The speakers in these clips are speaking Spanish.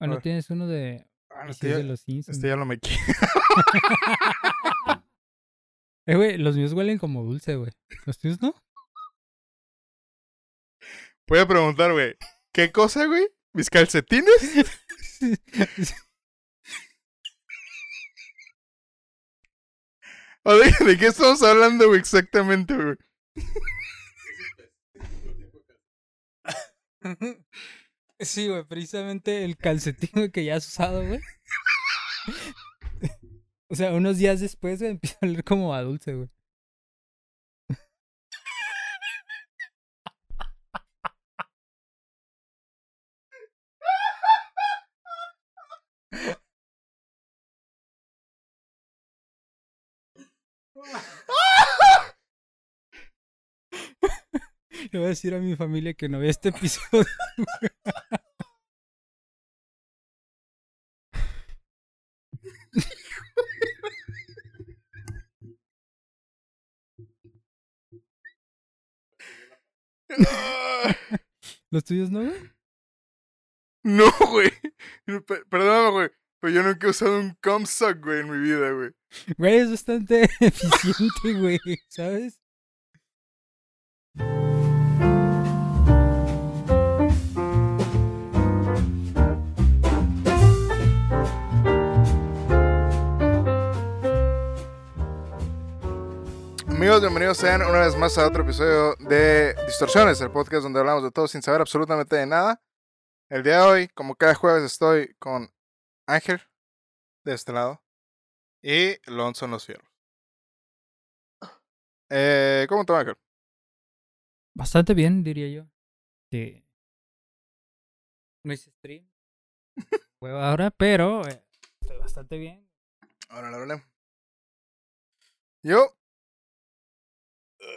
¿O no ver. tienes uno de, Ah, y si este, ya, de los Simpsons? este ya lo me. Eh, güey, los míos huelen como dulce, güey. ¿Los tuyos no? Voy a preguntar, güey. ¿Qué cosa, güey? ¿Mis calcetines? ¿O de, de qué estamos hablando, güey? Exactamente, güey. Sí, güey, precisamente el calcetín güey, que ya has usado, güey. O sea, unos días después, güey, empieza a oler como a dulce, güey. Le voy a decir a mi familia que no vea este episodio. ¿Los tuyos no, güey? No, güey. Perdóname, güey. Pero yo nunca he usado un comsuck, güey, en mi vida, güey. Güey, es bastante eficiente, güey, ¿sabes? Amigos, bienvenidos sean una vez más a otro episodio de Distorsiones, el podcast donde hablamos de todo sin saber absolutamente de nada. El día de hoy, como cada jueves, estoy con Ángel, de este lado, y Lonzo en los fierros. Eh, ¿Cómo te va, Ángel? Bastante bien, diría yo. Sí. No hice stream. Huevo ahora, pero eh, estoy bastante bien. Ahora hablé. Yo.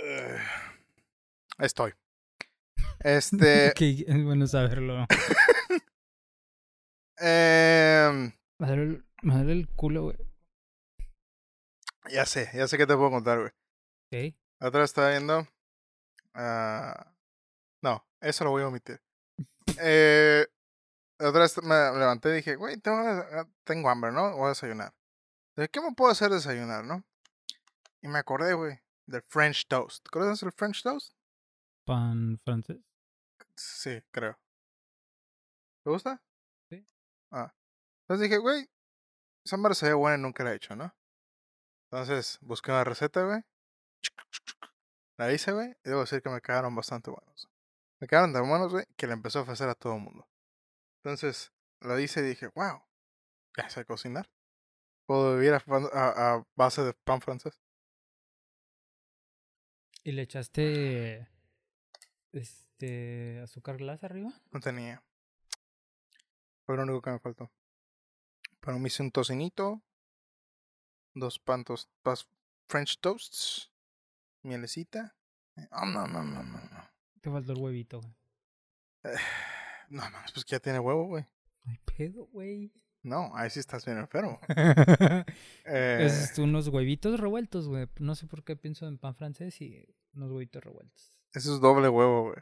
Eh, estoy. Este. Que es bueno saberlo. em, Me duele el, me duele el culo, güey. ya sé, ya sé qué te puedo contar, güey. Ok. Vez estaba viendo. ah, no, eso lo voy a omitir. Eh, otra vez me levanté y dije, güey, tengo, ganas- tengo hambre, ¿no? Voy a desayunar. Dije, ¿qué me puedo hacer desayunar, no? Y me acordé, güey, del French toast. ¿Conoces el French toast? Pan francés. Sí, creo. ¿Te gusta? Sí. Ah. Entonces dije, güey, esa madre se ve buena y nunca la he hecho, ¿no? Entonces busqué una receta, güey. La hice, güey, y debo decir que me quedaron bastante buenos. Me quedaron tan buenos, güey, que la empecé a ofrecer a todo el mundo. Entonces, lo hice y dije, wow, ya sé cocinar. Puedo vivir a, pan- a- a base de pan francés. ¿Y le echaste este azúcar glass arriba? No tenía. Fue lo único que me faltó. Pero me hice un tocinito, dos pantos, pas French toasts, mielecita. Oh, no, no, no, no, no. Te faltó el huevito, güey. Eh, No, mames, pues que ya tiene huevo, güey. No hay pedo, güey. No, ahí sí estás bien enfermo. Eh, Es unos huevitos revueltos, güey. No sé por qué pienso en pan francés y unos huevitos revueltos. eso es doble huevo, güey.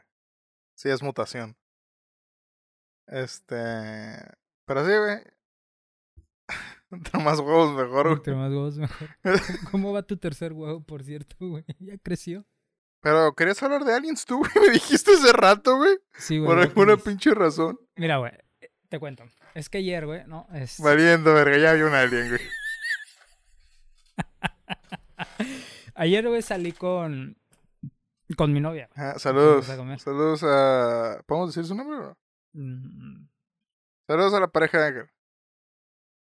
Sí, es mutación. Este. Pero sí, güey. Entre más huevos, mejor, güey. Entre más huevos, mejor. ¿Cómo va tu tercer huevo, por cierto, güey? ¿Ya creció? Pero querías hablar de aliens tú, güey. Me dijiste hace rato, güey. Sí, güey. Por alguna pinche razón. Mira, güey. Te cuento. Es que ayer, güey, no, es... Valiendo, verga, ya había un alien, güey. Ayer, güey, salí con... Con mi novia. Ajá, saludos. A. Saludos a. ¿Podemos decir su nombre o no? Mm, Saludos a la pareja de Ángel.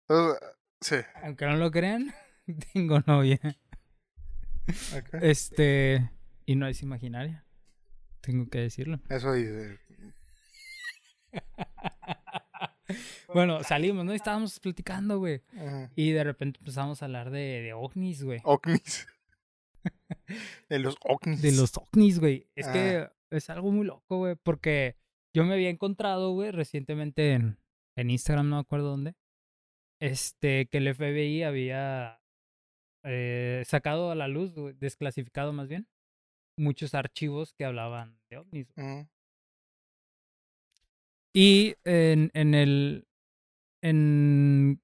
Saludos a- Sí. Aunque no lo crean, tengo novia. Este... Y no es imaginaria. Tengo que decirlo. Eso dice. Bueno, salimos, ¿no? Y estábamos platicando, güey. Ajá. Y de repente empezamos a hablar de, de ovnis, güey. Ovnis. de los ovnis. De los ovnis, güey. Es Ah. que es algo muy loco, güey. Porque yo me había encontrado, güey, recientemente en, en Instagram, no me acuerdo dónde. Este, que el FBI había eh, sacado a la luz, güey, desclasificado más bien, muchos archivos que hablaban de ovnis. güey. Y en, en el en,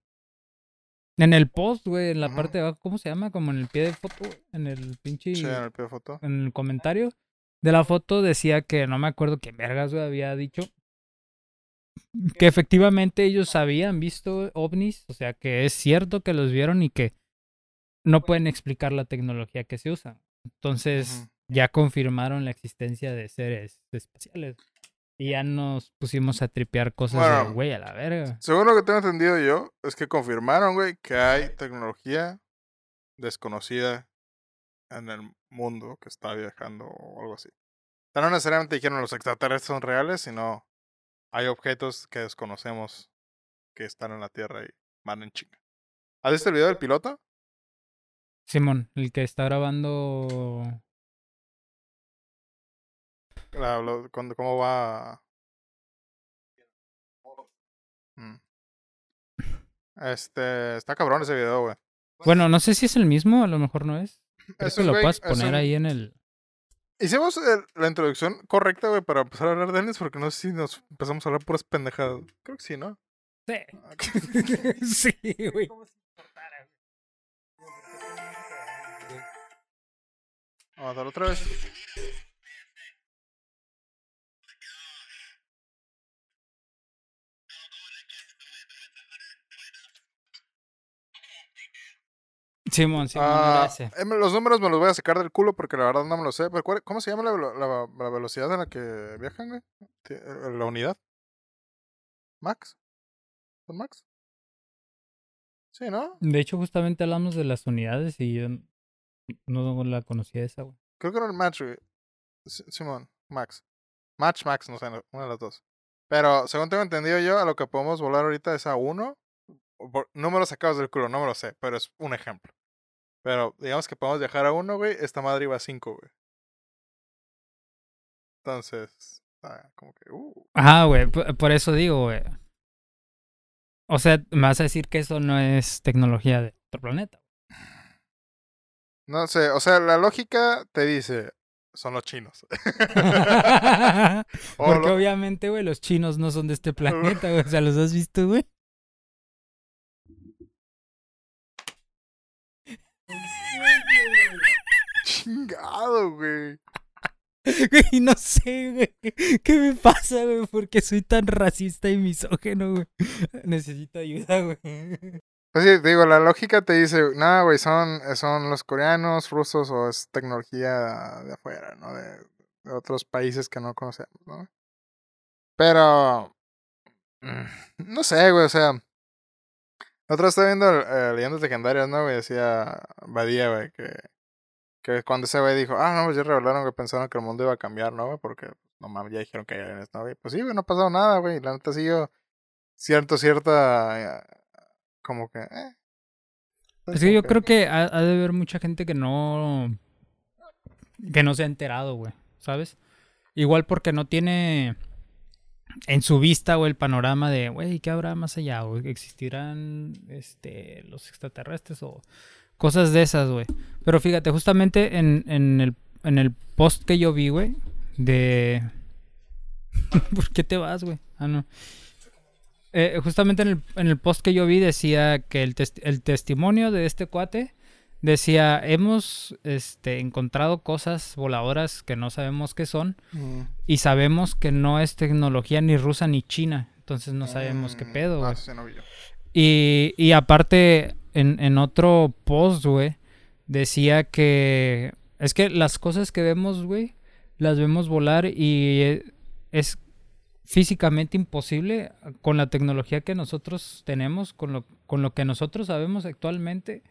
en el post, güey, en la parte de abajo, ¿cómo se llama? Como en el pie de foto, en el pinche, Sí, en el pie de foto. en el comentario de la foto decía que no me acuerdo quién vergas, güey, había dicho que efectivamente ellos habían visto ovnis, o sea, que es cierto que los vieron y que no pueden explicar la tecnología que se usa. Entonces, ya confirmaron la existencia de seres espaciales. Y ya nos pusimos a tripear cosas de, güey, a la verga. Según lo que tengo entendido yo, es que confirmaron, güey, que hay tecnología desconocida en el mundo que está viajando o algo así. O sea, no necesariamente dijeron los extraterrestres son reales, sino hay objetos que desconocemos que están en la Tierra y van en chinga. ¿Has visto el video del piloto? Simón, el que está grabando. La- lo- cuando- ¿Cómo va? Mm. Este, está cabrón ese video, güey. Bueno, no sé si es el mismo, a lo mejor no es. Que lo puedes poner ahí en el. Hicimos el- la introducción correcta, güey, para empezar a hablar de aliens, porque no sé si nos empezamos a hablar puras pendejadas. Creo que sí, ¿no? Sí. sí, güey. Vamos a darlo otra vez. Simón, Simón, Ah, eh, los números me los voy a sacar del culo porque la verdad no me lo sé. Pero ¿cuál- ¿Cómo se llama la, velo- la- la velocidad a la que viajan, güey? Eh, ¿La unidad? ¿Max? ¿Son Max? Sí, ¿no? De hecho, justamente hablamos de las unidades y yo no la conocía esa, güey. Creo que era el Match, güey. Simón, Max. Match, Max, no sé, una de las dos. Pero según tengo entendido yo, a lo que podemos volar ahorita es a uno. No me lo sacabas del culo, no me lo sé, pero es un ejemplo. Pero digamos que podemos viajar a uno, güey. Esta madre iba a cinco, güey. Entonces, ah, como que, uh. Ajá, güey, por, por eso digo, güey. O sea, me vas a decir que eso no es tecnología de otro planeta. No sé, o sea, la lógica te dice, son los chinos. Porque lo- obviamente, güey, los chinos no son de este planeta, güey. O sea, ¿los has visto, güey? Chingado, güey. Güey, no sé, güey. ¿Qué me pasa, güey? Porque soy tan racista y misógeno, güey. Necesito ayuda, güey. Pues sí, digo, la lógica te dice, nada, güey, son, son los coreanos, rusos o es tecnología de afuera, ¿no? De, de otros países que no conocemos, ¿no? Pero, mm, no sé, güey, o sea, otra vez estaba viendo eh, leyendas legendarias, ¿no? Güey, decía Badía, güey, que, que cuando ese güey dijo, ah, no, pues ya revelaron que pensaron que el mundo iba a cambiar, ¿no? Porque, no mames, ya dijeron que hay aliens, ¿no, güey? Pues sí, güey, no ha pasado nada, güey, la neta sí yo, cierto, cierta, eh, como que, eh. Es que yo creo que ha, ha de haber mucha gente que no. que no se ha enterado, güey. ¿Sabes? Igual porque no tiene en su vista, güey, el panorama de, güey, ¿qué habrá más allá? güey? ¿Existirán este, los extraterrestres o cosas de esas, güey? Pero fíjate, justamente en, en, el, en el post que yo vi, güey, de. ¿Por qué te vas, güey? Ah, no. Eh, justamente en el, en el post que yo vi decía que el, tes- el testimonio de este cuate decía, hemos este, encontrado cosas voladoras que no sabemos qué son Mm. y sabemos que no es tecnología ni rusa ni china, entonces no sabemos qué Mm, pedo, ah. Y, y aparte, en, en otro post, güey, decía que es que las cosas que vemos, güey, las vemos volar y eh, es físicamente imposible con la tecnología que nosotros tenemos, con lo, con lo que nosotros sabemos actualmente.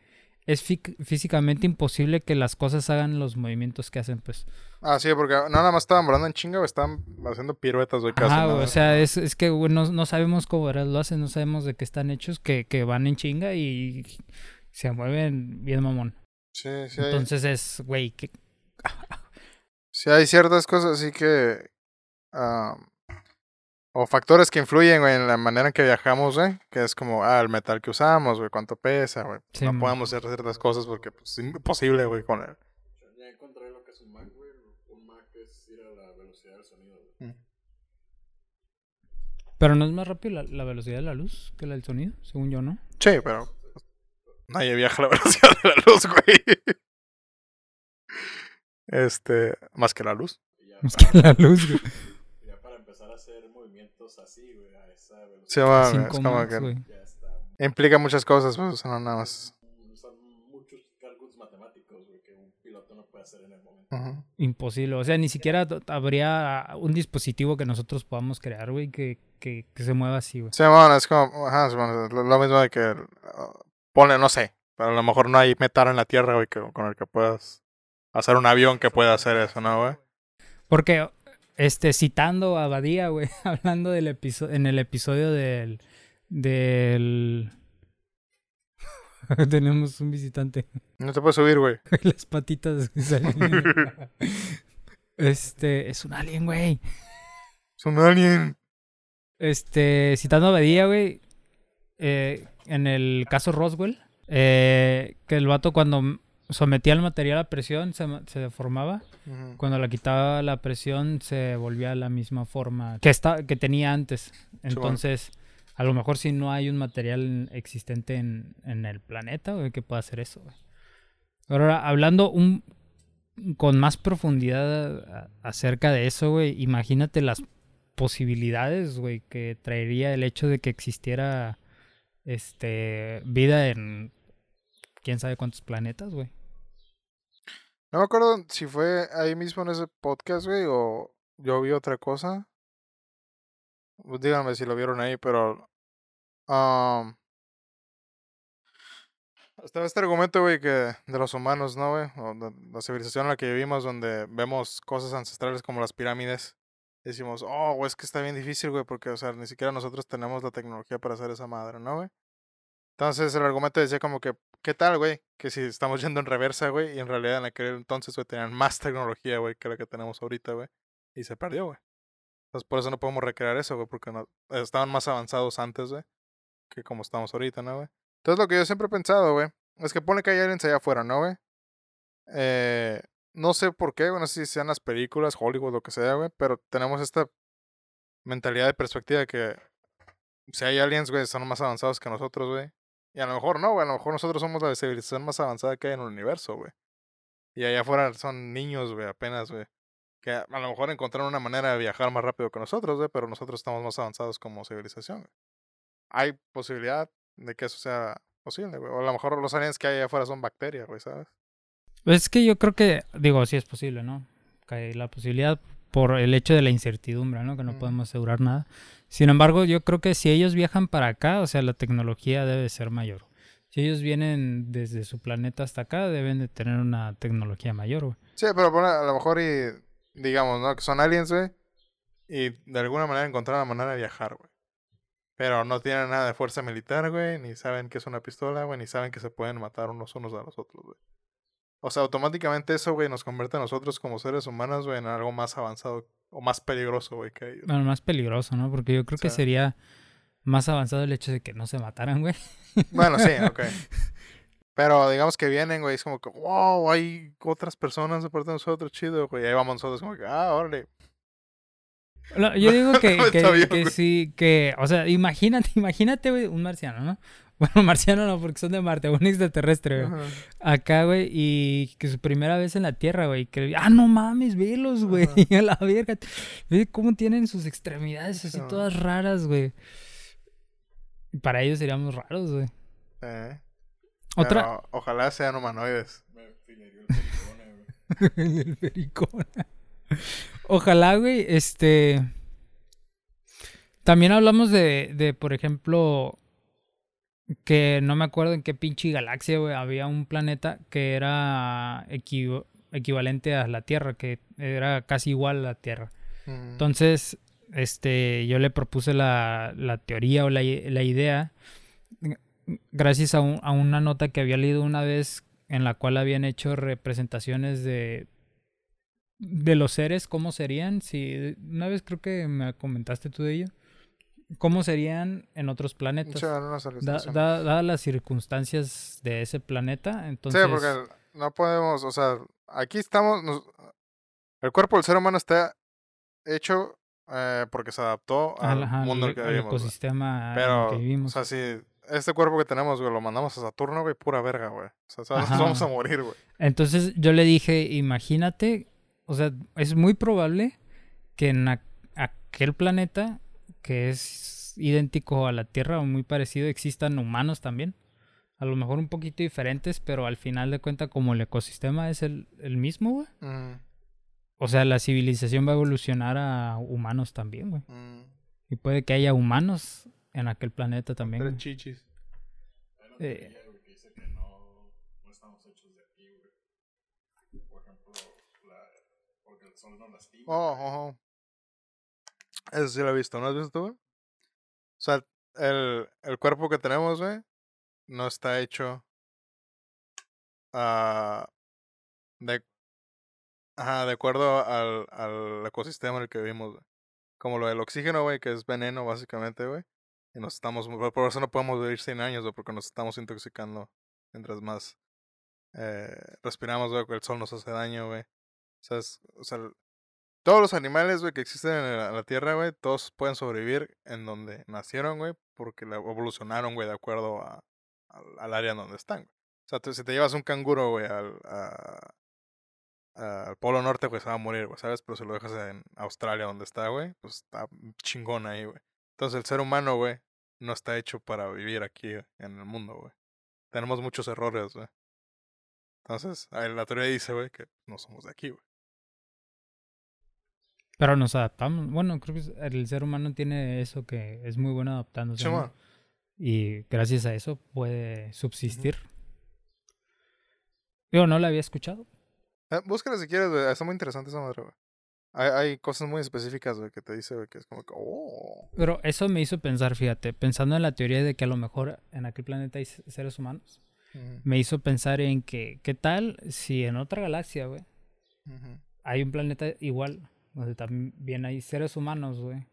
Es físicamente imposible que las cosas hagan los movimientos que hacen, pues. Ah, sí, porque no nada más estaban volando en chinga, güey, estaban haciendo piruetas, güey, casi. Güey, o sea, es, es que güey, no, no sabemos cómo lo hacen, no sabemos de qué están hechos, que, que van en chinga y se mueven bien mamón. Sí, sí hay, Entonces es, güey, que... sí hay ciertas cosas así que... ah, o factores que influyen, güey, en la manera en que viajamos, güey. Que es como, ah, el metal que usamos, güey, cuánto pesa, güey. Sí, no mo. podemos hacer ciertas cosas porque pues, es imposible, güey, con él. Ya encontré lo que es un Mac, güey. Un Mac es ir a la velocidad del sonido, güey. Pero no es más rápido la, la velocidad de la luz que la del sonido, según yo, ¿no? Sí, pero nadie viaja a la velocidad de la luz, güey. Este, más que la luz. Es que la luz, güey. ya para empezar a hacer movimientos así, güey, a esa velocidad, Sí, va, es como que ya está. implica muchas cosas, pues, o sea, no nada más. Son muchos cálculos matemáticos, güey, que un piloto no puede hacer en el momento. Ujú. Imposible. O sea, ni siquiera habría un dispositivo que nosotros podamos crear, güey, que, que, que se mueva así, güey. Sí, bueno, es como, ajá, bueno, lo, lo mismo de que uh, pone, no sé, pero a lo mejor no hay metal en la tierra, güey, que, con el que puedas hacer un avión que pueda hacer eso, ¿no, güey? Porque, este, citando a Badía, güey, hablando del episodio, en el episodio del, del, tenemos un visitante, No te puedes subir, güey. las patitas salen. este, es un alien, güey. Es un alien. Este, citando a Badía, güey, eh, en el caso Roswell, eh, que el vato cuando sometía el material a presión se, ma- se deformaba. Cuando le quitaba la presión se volvía a la misma forma que, tenía antes. Entonces, a lo mejor si no hay un material existente en, en el planeta, güey, que pueda hacer eso, güey. Pero ahora, hablando un, con más profundidad acerca de eso, güey, imagínate las posibilidades, güey, que traería el hecho de que existiera este vida en quién sabe cuántos planetas, güey. No me acuerdo si fue ahí mismo en ese podcast, güey, o yo vi otra cosa. Pues díganme si lo vieron ahí, pero... Um, estaba este argumento, güey, que de los humanos, ¿no, güey? O de la civilización en la que vivimos, donde vemos cosas ancestrales como las pirámides. Decimos, oh, güey, es que está bien difícil, güey, porque, o sea, ni siquiera nosotros tenemos la tecnología para hacer esa madre, ¿no, güey? Entonces el argumento decía como que, ¿qué tal, güey? Que si estamos yendo en reversa, güey, y en realidad en aquel entonces, güey, tenían más tecnología, güey, que la que tenemos ahorita, güey. Y se perdió, güey. Entonces por eso no podemos recrear eso, güey, porque no, estaban más avanzados antes, güey, que como estamos ahorita, ¿no, güey? Entonces lo que yo siempre he pensado, güey, es que pone que hay aliens allá afuera, ¿no, güey? Eh, no sé por qué, güey, no sé si sean las películas, Hollywood, lo que sea, güey, pero tenemos esta mentalidad de perspectiva que si hay aliens, güey, son más avanzados que nosotros, güey. Y a lo mejor no, güey, a lo mejor nosotros somos la civilización más avanzada que hay en el universo, güey. Y allá afuera son niños, güey, apenas, güey. Que a lo mejor encontraron una manera de viajar más rápido que nosotros, güey, pero nosotros estamos más avanzados como civilización, güey. Hay posibilidad de que eso sea posible, güey. O a lo mejor los aliens que hay allá afuera son bacterias, güey, ¿sabes? Pues es que yo creo que, digo, sí es posible, ¿no? Que hay la posibilidad por el hecho de la incertidumbre, ¿no? Que no podemos asegurar nada. Sin embargo, yo creo que si ellos viajan para acá, o sea, la tecnología debe ser mayor. Si ellos vienen desde su planeta hasta acá, deben de tener una tecnología mayor, güey. Sí, pero pone- a lo mejor y digamos, ¿no? Que son aliens, güey. Y de alguna manera encontraron la manera de viajar, güey. Pero no tienen nada de fuerza militar, güey. Ni saben que es una pistola, güey. Ni saben que se pueden matar unos unos a los otros, güey. O sea, automáticamente eso, güey, nos convierte a nosotros como seres humanos, güey, en algo más avanzado o más peligroso, güey, que ellos. Bueno, más peligroso, ¿no? Porque yo creo que sería más avanzado el hecho de que no se mataran, güey. Bueno, sí, ok. Pero digamos que vienen, güey, es como que, wow, hay otras personas aparte de nosotros, chido, güey. Ahí vamos nosotros como que, ah, órale. No, yo digo que, que, bien, que sí, que, o sea, imagínate, imagínate, güey, un marciano, ¿no? Bueno, marciano no, porque son de Marte, un extraterrestre, güey. Ajá. Acá, güey, y que su primera vez en la Tierra, güey, que, ah, no mames, velos, güey, a la verga. Ve cómo tienen sus extremidades así todas raras, güey. Y Para ellos seríamos raros, güey. Eh, Otra... pero ojalá sean humanoides. Me filería el pericone, güey. el pericón. Ojalá, güey, este... También hablamos de, de, por ejemplo, que no me acuerdo en qué pinche galaxia, güey, había un planeta que era equivalente a la Tierra, que era casi igual a la Tierra. Mm. Entonces, este, yo le propuse la, la teoría o la, la idea gracias a, un- a una nota que había leído una vez en la cual habían hecho representaciones de de los seres, cómo serían, si una vez creo que me comentaste tú de ello, cómo serían en otros planetas, en da- da- dadas las circunstancias de ese planeta, entonces, Sí, porque no podemos, o sea, aquí estamos, nos- el cuerpo del ser humano está hecho eh, porque se adaptó al mundo en al- el que vivimos. ecosistema en Pero, el que vivimos. o sea, si este cuerpo que tenemos, güey, lo mandamos a Saturno, güey, pura verga, güey. O sea. Ajá. vamos a morir, güey. Entonces yo le dije, imagínate, o sea, es muy probable que en aquel planeta que es idéntico a la Tierra o muy parecido existan humanos también. A lo mejor un poquito diferentes, pero al final de cuentas como el ecosistema es el, el mismo, güey. Mm, O sea, la civilización va a evolucionar a humanos también, güey. mm. Y puede que haya humanos en aquel planeta también. Tres chichis. Eh. teoría, güey, que dice que no, no estamos hechos de aquí, güey. Por ejemplo, la, porque el sol no lastima. Oh, oh, oh. Eso sí lo he visto, ¿no has visto tú? O sea, el, el cuerpo que tenemos, güey, no está hecho ah, de, ajá, de acuerdo al, al ecosistema en el que vivimos, güey. Como lo del oxígeno, güey, que es veneno, básicamente, güey. Y nos estamos, por eso no podemos vivir 100 años, güey, porque nos estamos intoxicando mientras más eh, respiramos, güey, el sol nos hace daño, güey. O sea, es- o sea, todos los animales, güey, que existen en la, Tierra, güey, todos pueden sobrevivir en donde nacieron, güey, porque evolucionaron, güey, de acuerdo a, al, área en donde están. güey. O sea, si te llevas un canguro, güey, al, al Polo Norte, pues se va a morir, güey, ¿sabes? Pero si lo dejas en Australia, donde está, güey, pues está chingón ahí, güey. Entonces el ser humano, güey, no está hecho para vivir aquí en el mundo, güey. Tenemos muchos errores, güey. Entonces, la teoría dice, güey, que no somos de aquí, güey. Pero nos adaptamos. Bueno, creo que el ser humano tiene eso que es muy bueno adaptándose. Y gracias a eso puede subsistir. Yo no la había escuchado. Eh, búscala si quieres, güey. Está muy interesante esa madre, güey. Hay, hay cosas muy específicas, güey, que te dice, güey, que es como que, oh. Pero eso me hizo pensar, fíjate, pensando en la teoría de que a lo mejor en aquel planeta hay seres humanos, me hizo pensar en que, ¿qué tal si en otra galaxia, güey, hay un planeta igual, donde también hay seres humanos, güey,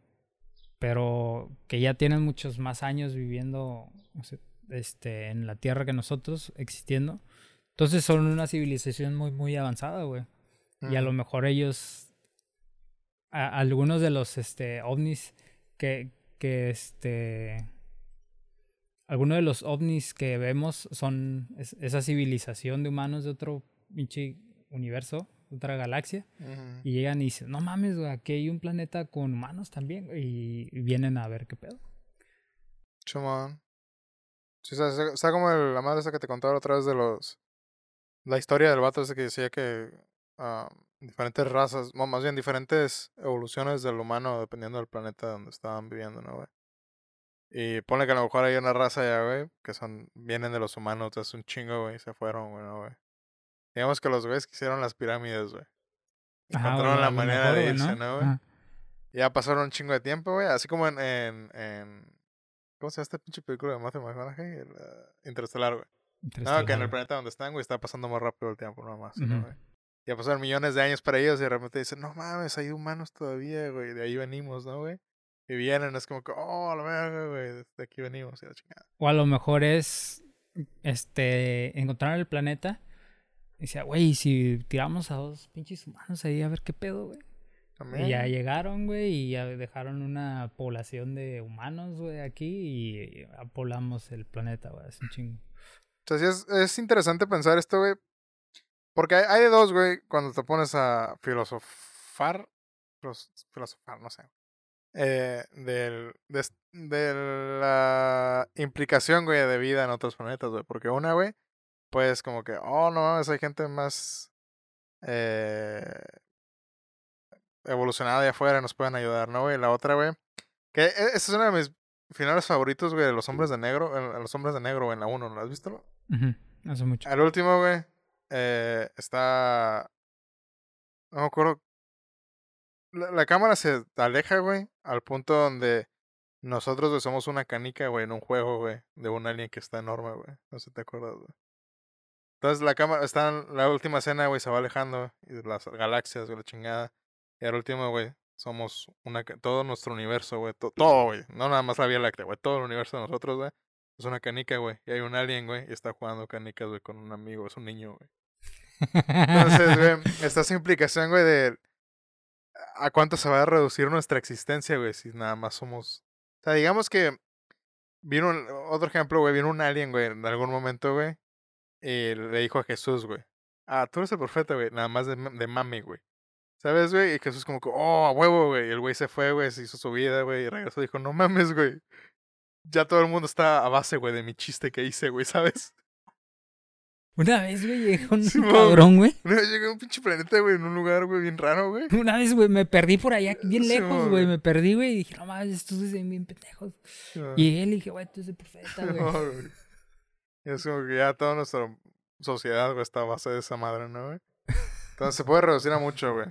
pero que ya tienen muchos más años viviendo o sea, este, en la Tierra que nosotros, existiendo? Entonces son una civilización muy, muy avanzada, güey. Y a lo mejor ellos, a- algunos de los este, ovnis que, que este, algunos de los ovnis que vemos son es- esa civilización de humanos de otro pinche universo, otra galaxia, y llegan y dicen, no mames, güey, aquí hay un planeta con humanos también, güey", y, y vienen a ver qué pedo. Sí, o sea, está- como el- la madre esa que te contaba otra vez de los... La historia del vato ese que decía que ah, diferentes razas, no, más bien diferentes evoluciones del humano dependiendo del planeta donde estaban viviendo, ¿no, güey? Y pone que a lo mejor hay una raza ya, güey, que son, vienen de los humanos hace un chingo, güey, y se fueron, güey, ¿no, güey? Digamos que los güeyes que hicieron las pirámides, güey. Encontraron la manera mejor, de irse, ¿no, güey? Ajá. Ya pasaron un chingo de tiempo, güey. Así como en, en, en- ¿Cómo se llama esta pinche película de Matthew McConaughey? Uh, Interestelar, güey. No, que en el Interestelar. planeta donde están, güey, está pasando más rápido el tiempo, más. ¿no, güey? Ya pasaron millones de años para ellos y de repente dicen, no mames, hay humanos todavía, güey. De ahí venimos, ¿no, güey? Y vienen, es como que, oh, a la verga, güey. De aquí venimos, y la chingada. O a lo mejor es este encontrar el planeta decía, güey, ¿y si tiramos a dos pinches humanos ahí a ver qué pedo, güey. Y ya llegaron, güey, y ya dejaron una población de humanos, güey, aquí y poblamos el planeta, güey, es un chingo. Sí es, es interesante pensar esto, güey. Porque hay, hay de dos, güey, cuando te pones a filosofar. filos- Filosofar, no sé. Eh, del, de, de la implicación, güey, de vida en otros planetas, güey. Porque una, güey, pues como que, oh, no mames, hay gente más eh, evolucionada de afuera, nos pueden ayudar, ¿no, güey? La otra, güey, que e- ese es uno de mis finales favoritos, güey, de los hombres de negro, en- los hombres de negro, güey, en la 1, ¿no lo has visto? Ujú, Hace mucho. Al último, güey, eh, está. No me acuerdo. La, la cámara se aleja, güey, al punto donde nosotros güey, somos una canica, güey, en un juego, güey, de un alien que está enorme, güey. No sé si te acuerdas, güey. Entonces la cámara está en la última escena, güey, se va alejando, y las galaxias, güey, la chingada. Y al último, güey, somos una. Todo nuestro universo, güey, to- todo, güey. No nada más la Vía Láctea, güey, todo el universo de nosotros, güey. Es una canica, güey. Y hay un alien, güey. Y está jugando canicas, güey, con un amigo. Es un niño, güey. Entonces, güey, está esa implicación, güey, de... ¿A cuánto se va a reducir nuestra existencia, güey? Si nada más somos. O sea, digamos que. Vino un- otro ejemplo, güey. Vino un alien, güey, en algún momento, güey. Y le dijo a Jesús, güey. Ah, tú eres el profeta, güey. Nada más de, de mame, güey. ¿Sabes, güey? Y Jesús, como que, oh, a huevo, güey. Y el güey se fue, güey. Se hizo su vida, güey. Y regresó y dijo, no mames, güey. Ya todo el mundo está a base, güey, de mi chiste que hice, güey, ¿sabes? Una vez, güey, llegó un Simón. cabrón, güey. Una vez llegué a un pinche planeta, güey, en un lugar, güey, bien raro, güey. Una vez, güey, me perdí por allá, bien Sí, lejos, güey. Me perdí, güey, y dije, no mames, estos son bien pendejos. Y él dije, güey, tú eres el profeta, güey. Es como que ya toda nuestra sociedad, güey, está a base de esa madre, ¿no, güey? Entonces se puede reducir a mucho, güey,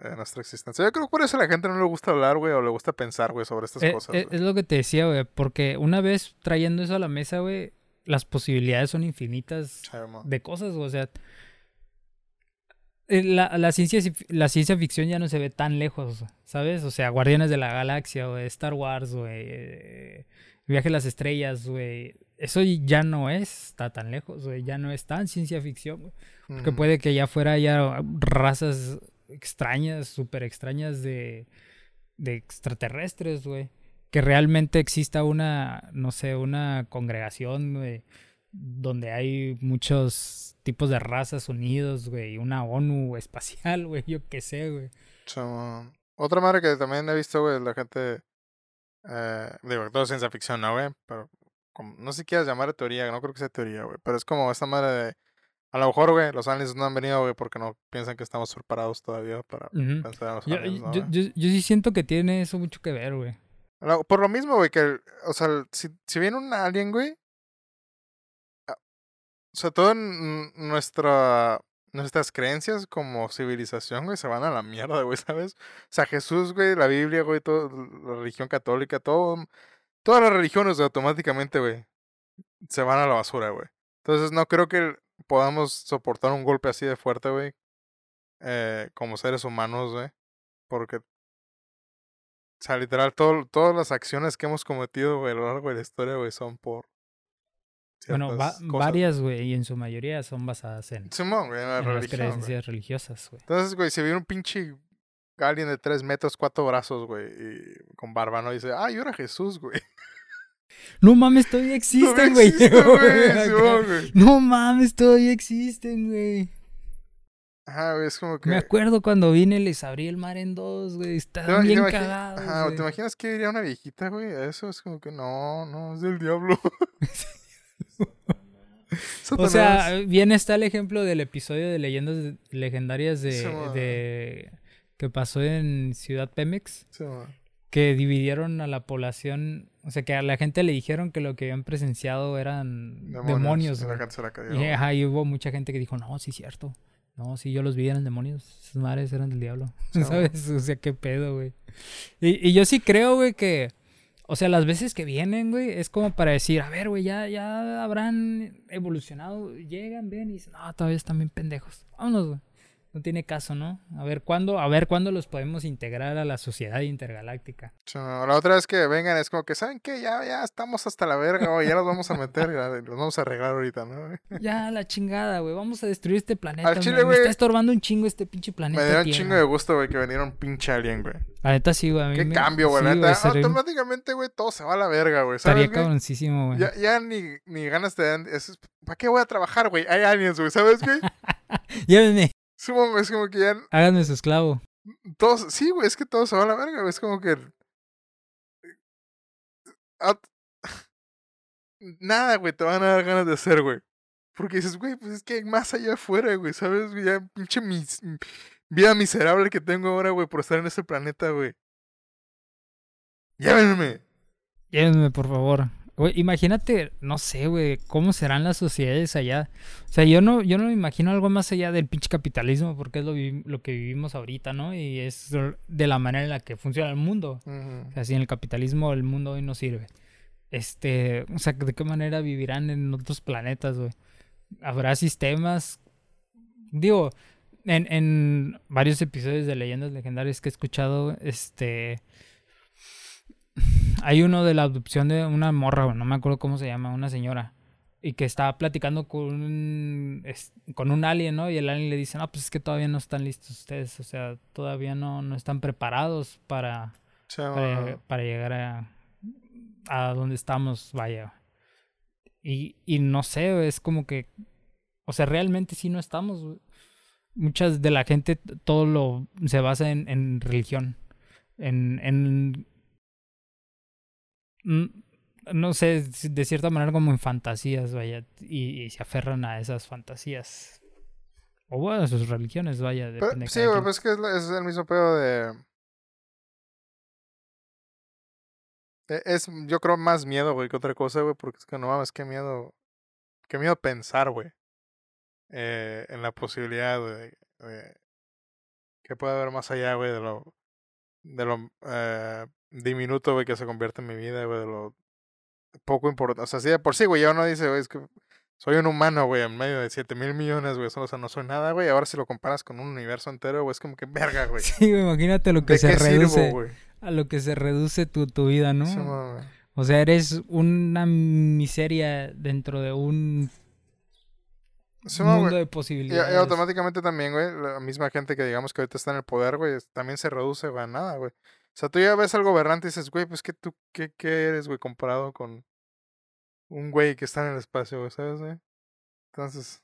eh, nuestra existencia. Yo creo que por eso a la gente no le gusta hablar, güey, o le gusta pensar, güey, sobre estas Eh, cosas. eh, es lo que te decía, güey, porque una vez trayendo eso a la mesa, güey, las posibilidades son infinitas de cosas, güey, o sea, eh, la, la ciencia, ci- la ciencia ficción ya no se ve tan lejos, ¿sabes? O sea, Guardianes de la Galaxia, güey, Star Wars, güey, Viaje a las Estrellas, güey, eso ya no es, está tan lejos, güey, ya no es tan ciencia ficción, güey. Que Ujú. puede que ya fuera ya razas extrañas, súper extrañas de, de extraterrestres, güey. Que realmente exista una, no sé, una congregación, güey, donde hay muchos tipos de razas unidos, güey, una ONU espacial, güey, yo qué sé, güey. Sí, mo. Otra madre que también he visto, güey, la gente. Eh, digo, todo es ciencia ficción, ¿no, güey? Pero como- no sé si quieras llamar teoría, no creo que sea teoría, güey. Pero es como esta madre de. A lo mejor, güey, los aliens no han venido, güey, porque no piensan que estamos preparados todavía para Ujú. pensar en los Yo, aliens, ¿no, yo, güey? yo, yo sí siento que tiene eso mucho que ver, güey. Por lo mismo, güey, que, el- o sea, si, si viene un alien, güey, o sea, todo en nuestra, nuestras creencias como civilización, güey, se van a la mierda, güey, ¿sabes? O sea, Jesús, güey, la Biblia, güey, todo, la religión católica, todo, todas las religiones, automáticamente, güey, se van a la basura, güey. Entonces, no creo que podamos soportar un golpe así de fuerte, güey, eh, como seres humanos, güey, porque o sea, literal, todo, todas las acciones que hemos cometido, güey, a lo largo de la historia, güey, son por. Bueno, va- varias, güey, y en su mayoría son basadas en, Simón, güey, en la en las religión, creencias religiosas, güey. Entonces, güey, si viene un pinche alien de tres metros, cuatro brazos, güey, y con barba, ¿no? Y dice, ah, yo era Jesús, güey. No mames, todavía existen, güey. No mames, todavía existen, güey. Ajá, güey, es como que. Me acuerdo cuando vine les abrí el mar en dos, güey. ¿Te Estaban bien imagi- cagados, Ajá, güey. ¿te imaginas que diría una viejita, güey? Eso es como que no, no, es del diablo. O sea, bien está el ejemplo del episodio de leyendas legendarias de que pasó en Ciudad Pemex, Simón. que dividieron a la población, o sea, que a la gente le dijeron que lo que habían presenciado eran demonios, y la Y, ajá, y hubo mucha gente que dijo, no, sí cierto. No, sí, yo los vi, eran demonios. Esas madres eran del diablo. Sí, ¿Sabes? O sea, qué pedo, güey. Y, y yo sí creo, güey, que... O sea, las veces que vienen, güey, es como para decir, a ver, güey, ya, ya habrán evolucionado. Llegan, ven y dicen, no, todavía están bien pendejos. Vámonos, güey. No tiene caso, ¿no? A ver cuándo, a ver cuándo los podemos integrar a la sociedad intergaláctica. La otra vez que vengan es como que, ¿saben qué? Ya, ya estamos hasta la verga, güey. Ya los vamos a meter, los vamos a arreglar ahorita, ¿no? Ya, la chingada, güey. Vamos a destruir este planeta. Al chile, me güey, está estorbando un chingo este pinche planeta. Me dio un chingo de gusto, güey, que viniera un pinche alien, güey. La neta sí, güey. a mí Qué me- cambio, güey. la sí, neta, automáticamente, güey, todo se va a la verga, güey. Estaría cabroncísimo, güey. Ya, ya ni, ni ganas te dan. ¿Para qué voy a trabajar, güey? Hay aliens, güey, ¿sabes, güey? Llévenme, Supongo, es como que ya háganme su esclavo. todos, sí, güey, es que todo se va a la verga, güey. Es como que. Nada, güey, te van a dar ganas de hacer, güey. Porque dices, güey, pues es que hay más allá afuera, güey, ¿sabes? Ya, pinche mis... vida miserable que tengo ahora, güey, por estar en ese planeta, güey. Llévenme. Llévenme, por favor. Güey, imagínate, no sé, güey, cómo serán las sociedades allá. O sea, yo no, yo no me imagino algo más allá del pinche capitalismo, porque es lo, lo que vivimos ahorita, ¿no? Y es de la manera en la que funciona el mundo. Ujú. O sea, sin el capitalismo el mundo hoy no sirve. Este, o sea, ¿de qué manera vivirán en otros planetas, güey? ¿Habrá sistemas? Digo, en, en varios episodios de Leyendas Legendarias que he escuchado, este... Hay uno de la adopción de una morra, no me acuerdo cómo se llama, una señora. y que estaba platicando con un, con un alien, ¿no? Y el alien le dice, no, pues es que todavía no están listos ustedes, o sea, todavía no, no están preparados para, Sí, para, llegar a, a donde estamos, vaya. Y, y no sé, es como que, o sea, realmente sí no estamos. Muchas de la gente, todo lo se basa en, en religión, en, en, no sé, de cierta manera como en fantasías, vaya, y, y se aferran a esas fantasías. O bueno, a sus religiones, vaya, Pero- de sí, quien. pues es que es, el mismo pedo de. E- Es, yo creo, más miedo, güey, que otra cosa, güey, porque es que no mames, qué miedo. Qué miedo pensar, güey. eh, en la posibilidad, güey, de, de que puede haber más allá, güey, de lo. De lo eh, diminuto, güey, que se convierte en mi vida, güey, de lo poco importante. O sea, sí, de por sí, güey, ya uno dice, güey, es que soy un humano, güey, en medio de 7 mil millones, güey, o sea, no soy nada, güey. Ahora si lo comparas con un universo entero, güey, es como que verga, güey. Sí, güey, imagínate lo que ¿De se reduce. sirvo, a lo que se reduce tu, tu vida, ¿no? Sí, o sea, eres una miseria dentro de un Sí, mundo güey. de Y, y posibilidades. automáticamente también, güey, la misma gente que digamos que ahorita está en el poder, güey, también se reduce, güey, a nada, güey. O sea, tú ya ves al gobernante y dices, güey, pues que tú, ¿qué, qué eres, güey, comparado con un güey que está en el espacio, güey, ¿sabes, güey? Entonces,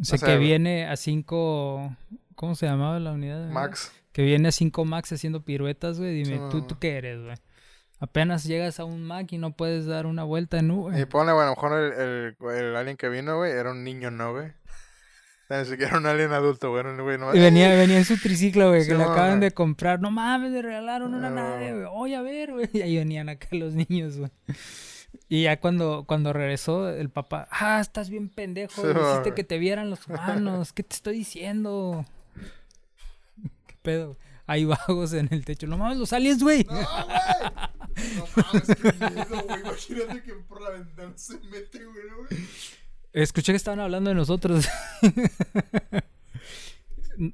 o sea, o sea, que güey. viene a cinco... ¿Cómo se llamaba la unidad? güey? Max, Que viene a cinco Max haciendo piruetas, güey. Dime, Sí, ¿tú, no. ¿tú qué eres, güey? Apenas llegas a un Mac y no puedes dar una vuelta en U, y güey. ponle, güey, a lo mejor el, el, el alien que vino, güey, era un niño, ¿no, güey? Ni siquiera era un alien adulto, güey, no Y venía, venía en su triciclo, güey, Sí, que le acaban güey. de comprar. No mames, me regalaron una No. nave, güey. Oye, a ver, güey. Y ahí venían acá los niños, güey. Y ya cuando, cuando regresó, el papá, ah, estás bien pendejo, Sí, hiciste que te vieran los humanos. ¿Qué te estoy diciendo? ¿Qué pedo? Hay vagos en el techo. No mames, los aliens, güey. No, güey. No mames, qué miedo, güey. Imagínate que por la ventana se mete, güey, ¿no, güey. Escuché que estaban hablando de nosotros.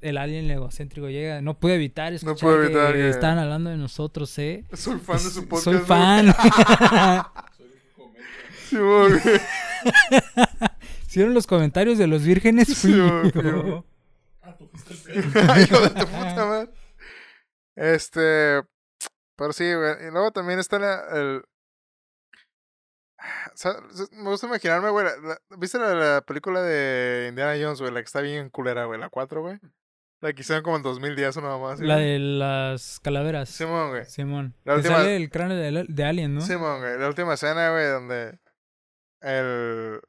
El alien egocéntrico llega. No pude evitar escuchar pude evitar que, que- estaban hablando de nosotros, ¿eh? Soy fan de su podcast. Soy fan. Soy un cometa. Sí, güey. ¿Hicieron los comentarios de los vírgenes? Sí, güey, yo. Ah. Hijo de tu puta madre. Este. Pero sí, güey. Y luego también está la- el. Me gusta imaginarme, güey. ¿Viste la, la película de Indiana Jones, güey? La que está bien culera, güey. La 4, güey. La que hicieron como en 2010 o nada más. La de las calaveras. Simón, güey. Simón. La última- sale el cráneo de, de Alien, ¿no? Simón, güey. La última escena, güey, donde. El.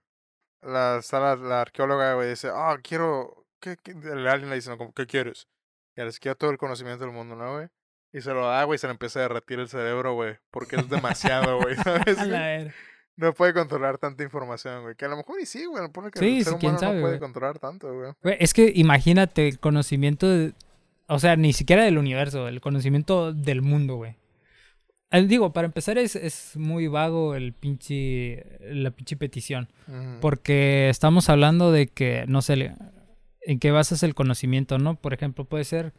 La, está la, la arqueóloga, güey, dice: Ah, quiero. ¿qué, qué?". El alien le dice: "No, como, ¿Qué quieres? Y les quiero todo el conocimiento del mundo, ¿no, güey? Y se lo da, güey, y se le empieza a derretir el cerebro, güey. Porque es demasiado, güey. ¿Sabes? A la ver. No puede controlar tanta información, güey. Que a lo mejor y sí, güey. Sí, el ser sí, quién sabe, no puede güey. controlar tanto, güey. Güey, Es que imagínate el conocimiento, de- o sea, ni siquiera del universo, el conocimiento del mundo, güey. Eh, Digo, para empezar es, es muy vago el pinche, la pinche petición. Porque estamos hablando de que, no sé, en qué basas el conocimiento, ¿no? Por ejemplo, puede ser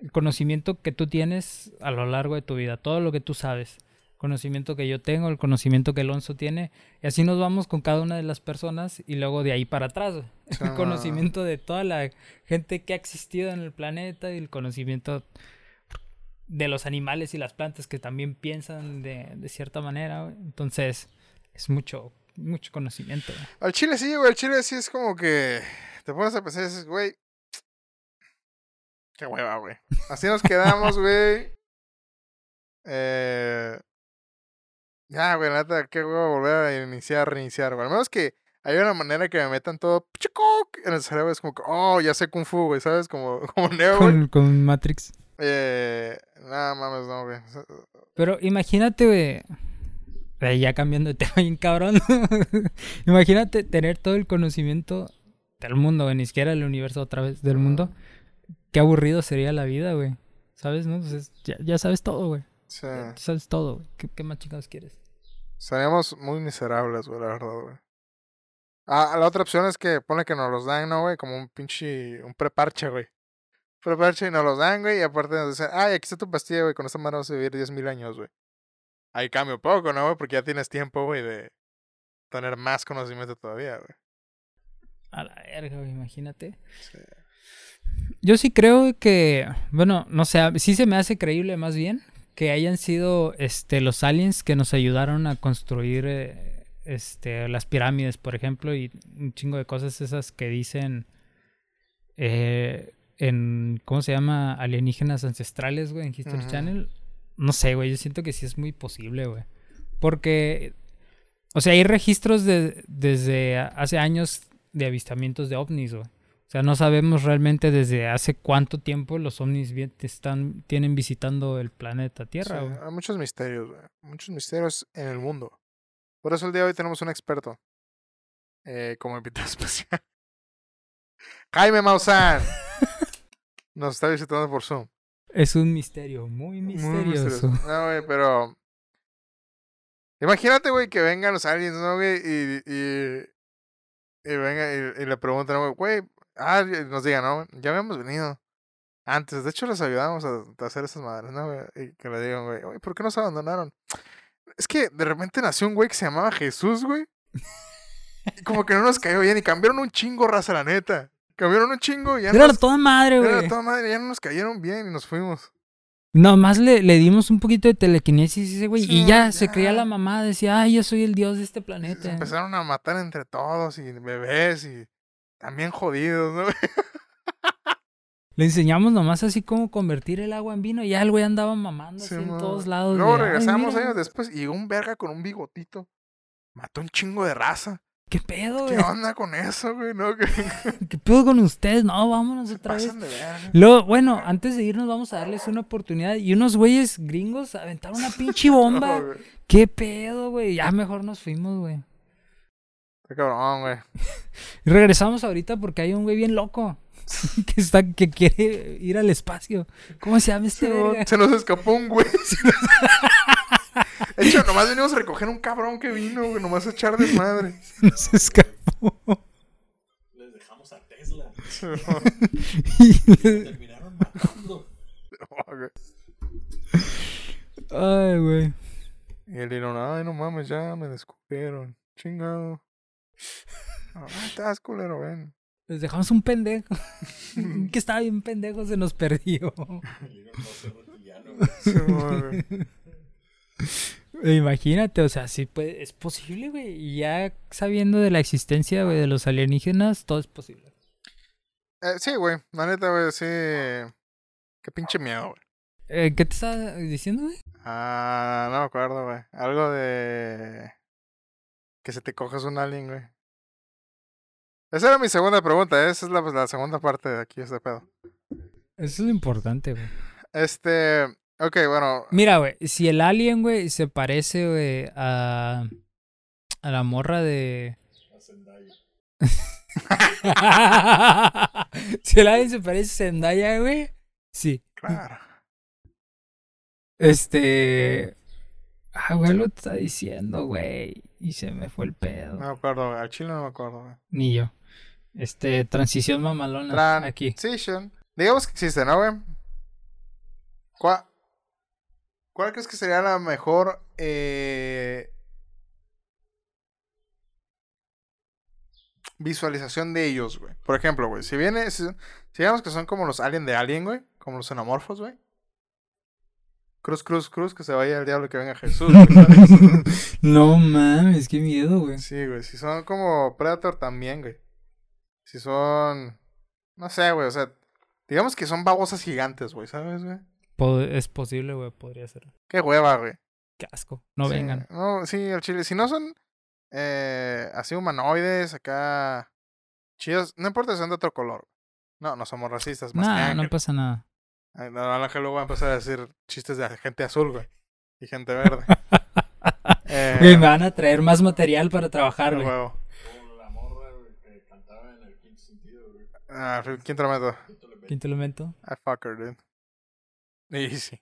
el conocimiento que tú tienes a lo largo de tu vida, todo lo que tú sabes. Conocimiento que yo tengo, el conocimiento que Alonso tiene. Y así nos vamos con cada una de las personas y luego de ahí para atrás. El no. conocimiento de toda la gente que ha existido en el planeta y el conocimiento de los animales y las plantas que también piensan de, de cierta manera. güey. Entonces, es mucho, mucho conocimiento. güey. Al chile sí, güey. Al chile sí es como que. Te pones a pensar y dices, güey. Qué hueva, güey. Así nos quedamos, güey. Eh. Ya, güey, neta, qué hueva volver a iniciar, reiniciar, güey. Al menos que hay una manera que me metan todo en el cerebro. Es como que, oh, ya sé Kung Fu, güey, ¿sabes? Como, como Neo, güey. Con, con Matrix. Eh. Nada, mames, no, güey. Pero imagínate, güey. eh, Ya cambiando de tema bien cabrón. imagínate tener todo el conocimiento del mundo, güey. Ni siquiera del universo otra vez, del mundo. Qué aburrido sería la vida, güey. ¿Sabes, no? Entonces, ya, ya sabes todo, güey. Sí. Sabes todo, güey. ¿Qué, qué más chingados quieres? Seríamos muy miserables, güey, la verdad, güey. Ah, la otra opción es que pone que nos los dan, ¿no, güey? Como un pinche, un preparche, güey. Preparche y nos los dan, güey, y aparte nos dicen, ay, aquí está tu pastilla, güey, con esta madre vas a vivir 10.000 años, güey. Ahí cambia un poco, ¿no, güey? Porque ya tienes tiempo, güey, de, tener más conocimiento todavía, güey. A la verga, güey, imagínate. Sí. Yo sí creo que, bueno, no sé, sí se me hace creíble más bien que hayan sido este los aliens que nos ayudaron a construir eh, este las pirámides, por ejemplo, y un chingo de cosas esas que dicen eh, en ¿cómo se llama? alienígenas ancestrales, güey, en History. Channel. No sé, güey, yo siento que sí es muy posible, güey. Porque o sea, hay registros de desde hace años de avistamientos de ovnis, güey. O sea, no sabemos realmente desde hace cuánto tiempo los ovnis están, tienen visitando el planeta Tierra, Sí, hay muchos misterios, güey. Muchos misterios en el mundo. Por eso el día de hoy tenemos un experto. eh, como invitado especial. Jaime Maussan. Nos está visitando por Zoom. Es un misterio, muy Muy misterioso. misterioso. No, güey, pero. Imagínate, güey, que vengan los aliens, ¿no, güey? Y, y, y venga y, y le preguntan, güey, ah, nos digan, ¿no? Ya habíamos venido antes. De hecho, les ayudamos a, a hacer esas madres, ¿no, güey? Y que le digan, güey, "Oye, ¿por qué nos abandonaron? Es que de repente nació un güey que se llamaba Jesús, güey. Y como que no nos cayó bien y cambiaron un chingo, raza, la neta. Cambiaron un chingo y ya Era nos, toda madre, era güey. toda madre, ya no nos cayeron bien y nos fuimos. Nomás le, le dimos un poquito de telequinesis ese güey. Sí, y ya, se creía la mamá, decía, ay, yo soy el dios de este Se planeta. empezaron a matar entre todos y bebés y también jodidos, ¿no? Le enseñamos nomás así cómo convertir el agua en vino. Y ya el güey andaba mamando así en todos lados. Luego de, "Ay, regresamos mira, años después y llegó un verga con un bigotito. Mató un chingo de raza. ¿Qué pedo, ¿Qué güey? onda con eso, güey? ¿No? ¿Qué ¿Qué pedo con ustedes? No, vámonos otra vez. de? Luego, bueno, antes de irnos vamos a darles una oportunidad. Y unos güeyes gringos aventaron una pinche bomba. No. ¿Qué pedo, güey? Ya mejor nos fuimos, güey. Está cabrón, güey. Y regresamos ahorita porque hay un güey bien loco. que está, que quiere ir al espacio. ¿Cómo se llama este verga? Se nos escapó un güey. De hecho, nomás venimos a recoger un cabrón que vino, güey. Nomás a echar desmadre. Nos escapó. Les dejamos a Tesla. Y- Terminaron matando. No, güey. Ay, güey. Y él dijo, ay, no mames, ya me descubrieron. Chingado. Ah, estás culero, ven. Les dejamos un pendejo. que estaba bien pendejo, se nos perdió. Imagínate, o sea, sí puede, es posible, güey. Y ya sabiendo de la existencia, güey, de los alienígenas, todo es posible. Eh, sí, güey. La neta, güey, sí. Qué pinche miedo, güey. Eh, ¿Qué te estaba diciendo, güey? Ah, no me acuerdo, güey. Algo de. Que se te cojas un alien, güey. Esa era mi segunda pregunta. Esa es la, la segunda parte de aquí, este pedo. Eso es lo importante, güey. Este. Ok, bueno. Mira, güey, si el alien, güey, se parece, güey, a, a la morra de... A Zendaya. si el alien se parece a Zendaya, güey, sí. Claro. Este... Ah, güey, lo está diciendo, güey. Y se me fue el pedo. No me acuerdo, güey. Al chile no me acuerdo, güey. Ni yo. Este, transición mamalona. Aquí. Transition. Digamos que existe, ¿no, güey? ¿Cuál, ¿Cuál crees que sería la mejor eh, visualización de ellos, güey? Por ejemplo, güey, si viene, si, si digamos que son como los alien de Alien, güey, como los xenomorfos, güey. Cruz, cruz, cruz, que se vaya el diablo y que venga Jesús. ¿sabes? No mames, qué miedo, güey. sí, güey, si son como Predator también, güey. Si son, no sé, güey, o sea, digamos que son babosas gigantes, güey, ¿sabes, güey? Es posible, güey, podría ser. Qué hueva, güey. Qué asco. No Sí, vengan. No, sí, al chile. Si no son eh, así humanoides, acá chidos, no importa si son de otro color. No, no somos racistas. Más que Nah, Ángel. no pasa nada. Ay, no, Ángel luego va a empezar a decir chistes de gente azul, güey. Y gente verde. eh, Güey, me van a traer más material para trabajar, güey. huevo. Como la morra, güey, que cantaba en el quinto sentido, güey. Ah, quinto elemento. Quinto elemento. Quinto elemento. I fuck her, dude. Easy.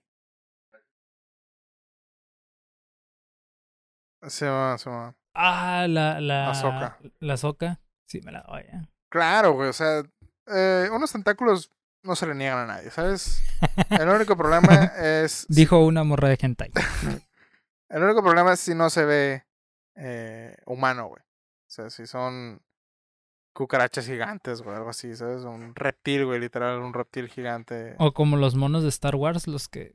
Se va, se va. Ah, la, la. Ahsoka. La soca. Sí, me la doy. eh. Claro, güey, o sea, eh, unos tentáculos no se le niegan a nadie, ¿sabes? El único problema es... Dijo una morra de hentai. El único problema es si no se ve eh, humano, güey. sea, si son cucarachas gigantes, güey, algo así, ¿sabes? Un reptil, güey, literal, un reptil gigante. O como los monos de Star Wars, los que.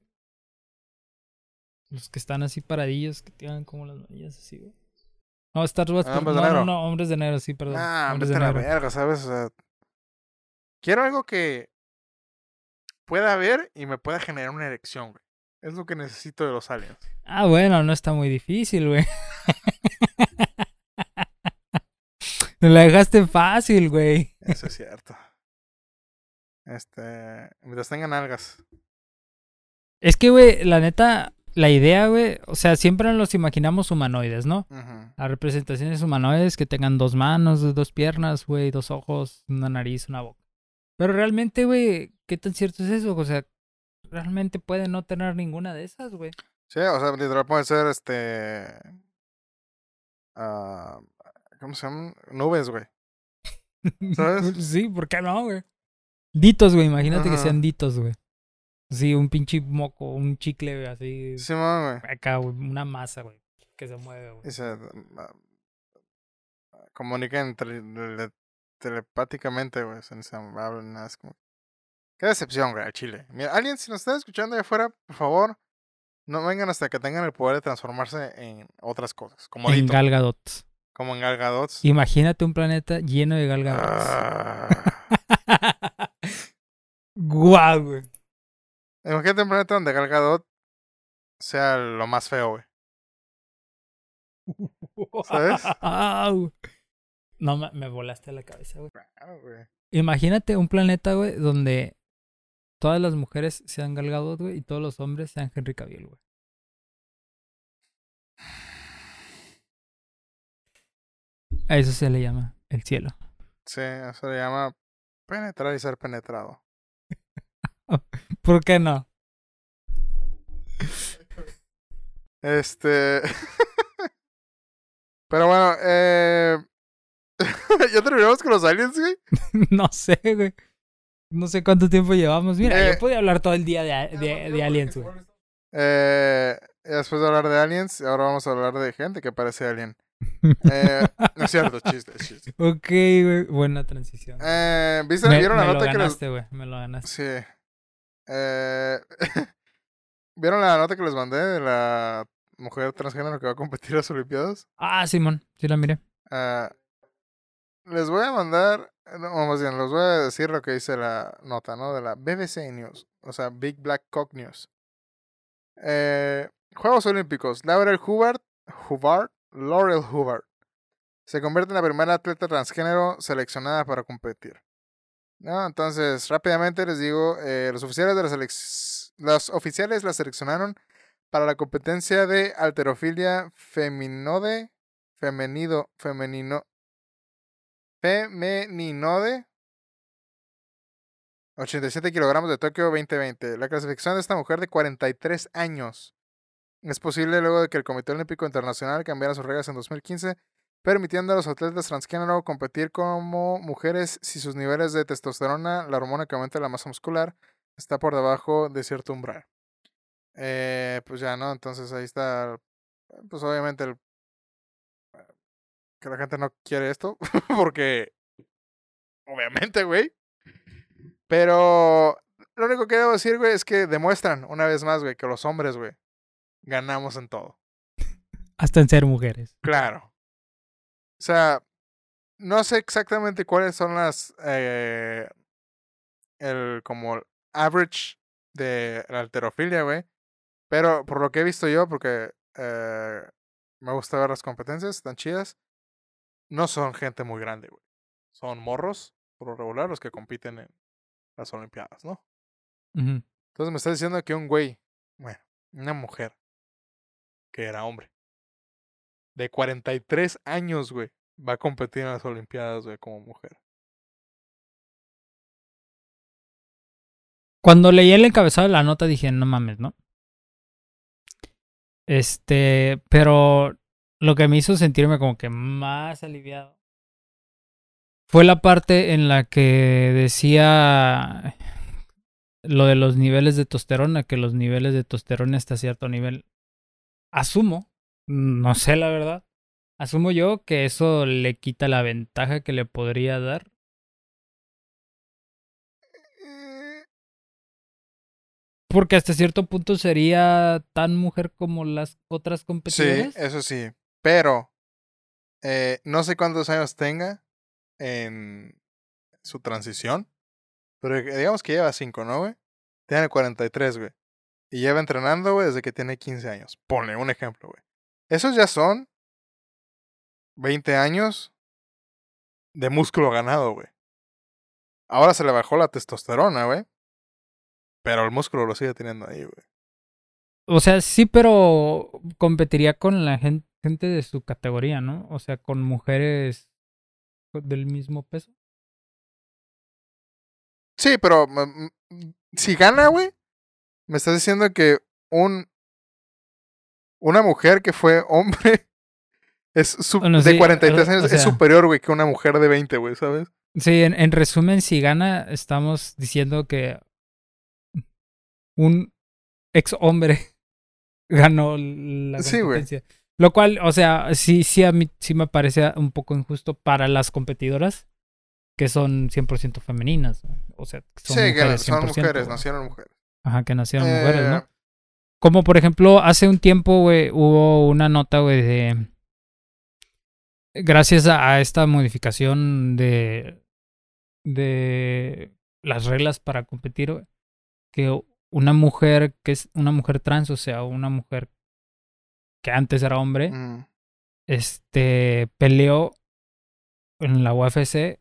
Los que están así paradillos, que tienen como las manillas así, güey. No, Star Wars. Ah, per- hombres no, de no, negro. no, hombres de negro, sí, perdón. Ah, hombres de la verga, ¿sabes? O sea, quiero algo que pueda ver y me pueda generar una erección, güey. Es lo que necesito de los aliens. Ah, bueno, no está muy difícil, güey. Me la dejaste fácil, güey. Eso es cierto. Este, mientras tengan algas. Es que, güey, la neta, la idea, güey, o sea, siempre los imaginamos humanoides, ¿no? Ujú. La representación es humanoides que tengan dos manos, dos piernas, güey, dos ojos, una nariz, una boca. Pero realmente, güey, ¿qué tan cierto es eso? O sea, realmente puede no tener ninguna de esas, güey. Sí, o sea, literal puede ser este. ah, ¿Cómo se llaman? Nubes, güey. ¿Sabes? sí, ¿por qué no, güey? Ditos, güey, imagínate que sean ditos, güey. Sí, un pinche moco, un chicle, güey, así. Simón, güey. Acá, güey, una masa, güey, que se mueve, güey. Y se ah, comunican telepáticamente, güey. Se, hablan, es como. Qué decepción, güey, al Chile. Mira, alguien, si nos está escuchando allá afuera, por favor, no vengan hasta que tengan el poder de transformarse en otras cosas. Como En Dito, Gal Gadot. como en Gal Gadot. Imagínate un planeta lleno de Gal Gadot. Ah. Guau, güey. Imagínate un planeta donde Gal Gadot sea lo más feo, güey. ¿Sabes? No, me, me volaste la cabeza, güey. Claro, güey. Imagínate un planeta, güey, donde todas las mujeres sean Gal Gadot, güey, y todos los hombres sean Henry Cavill, güey. A eso se le llama el cielo. Sí, eso se llama penetrar y ser penetrado. ¿Por qué no? Este. Pero bueno, eh. ya terminamos con los aliens, güey. no sé, güey. No sé cuánto tiempo llevamos. Mira, Eh, yo podía hablar todo el día de, de, de aliens, güey. Eh, después de hablar de aliens, ahora vamos a hablar de gente que parece alien. Eh, no es cierto, chiste, chiste. Ok, güey. Buena transición. Eh, ¿viste, me, ¿Vieron la me nota lo que les, ganaste, güey. Me lo ganaste. Sí. Eh, ¿Vieron la nota que les mandé de la mujer transgénero que va a competir a las Olimpiadas? Ah, Simón. Sí la miré. Ah, les voy a mandar, no, más bien, les voy a decir lo que dice la nota, ¿no? De la BBC News, o sea, Big Black Cock News. Eh, Juegos Olímpicos. Laurel Hubbard, Hubbard, Laurel Hubbard, se convierte en la primera atleta transgénero seleccionada para competir. ¿No? Entonces, rápidamente les digo, eh, los oficiales de la los oficiales la seleccionaron para la competencia de alterofilia feminode, femenido, femenino, femeninode, 87 kilogramos de Tokio 2020. La clasificación de esta mujer de 43 años es posible luego de que el Comité Olímpico Internacional cambiara sus reglas en 2015, permitiendo a los atletas transgénero competir como mujeres si sus niveles de testosterona, la hormona que aumenta la masa muscular, está por debajo de cierto umbral. Eh, pues ya, ¿no? Entonces ahí está, pues obviamente el, que la gente no quiere esto, porque obviamente, güey. Pero lo único que debo decir, güey, es que demuestran una vez más, güey, que los hombres, güey, ganamos en todo. Hasta en ser mujeres. Claro. O sea, no sé exactamente cuáles son las. eh, el como average de la alterofilia, güey. Pero por lo que he visto yo, porque eh, me gusta ver las competencias, están chidas. No son gente muy grande, güey. Son morros, por lo regular, los que compiten en las Olimpiadas, ¿no? Entonces me está diciendo que un güey, bueno, una mujer, que era hombre, de 43 años, güey, va a competir en las Olimpiadas, güey, como mujer. Cuando leí el encabezado de la nota dije, no mames, ¿no? Este, pero lo que me hizo sentirme como que más aliviado fue la parte en la que decía lo de los niveles de testosterona, que los niveles de testosterona hasta cierto nivel, asumo, no sé la verdad, asumo yo que eso le quita la ventaja que le podría dar. Porque hasta cierto punto sería tan mujer como las otras Sí, competidoras. eso sí. Pero eh, no sé cuántos años tenga en su transición. Pero digamos que lleva 5, ¿no, güey? Tiene 43, güey. Y lleva entrenando, güey, desde que tiene 15 años. Ponle un ejemplo, güey. Esos ya son 20 años de músculo ganado, güey. Ahora se le bajó la testosterona, güey. Pero el músculo lo sigue teniendo ahí, güey. O sea, sí, pero competiría con la gen- gente de su categoría, ¿no? O sea, con mujeres del mismo peso. Sí, pero si gana, güey, me estás diciendo que un una mujer que fue hombre es Bueno, de sí, 43 o- años o es superior, güey, que una mujer de 20, güey, ¿sabes? Sí, en, en resumen, si gana, estamos diciendo que un ex hombre ganó la Sí, competencia. Lo cual, o sea, sí, sí, a mí sí me parece un poco injusto para las competidoras que son 100% femeninas. ¿no? O sea, que son sí, que mujeres son 100%, mujeres, nacieron mujeres. Ajá, que nacieron mujeres, Eh, ¿no? Como por ejemplo, hace un tiempo, güey, hubo una nota, güey, de. Gracias a, a esta modificación de. de las reglas para competir, güey, que una mujer que es una mujer trans, o sea, una mujer que antes era hombre, mm, este peleó en la UFC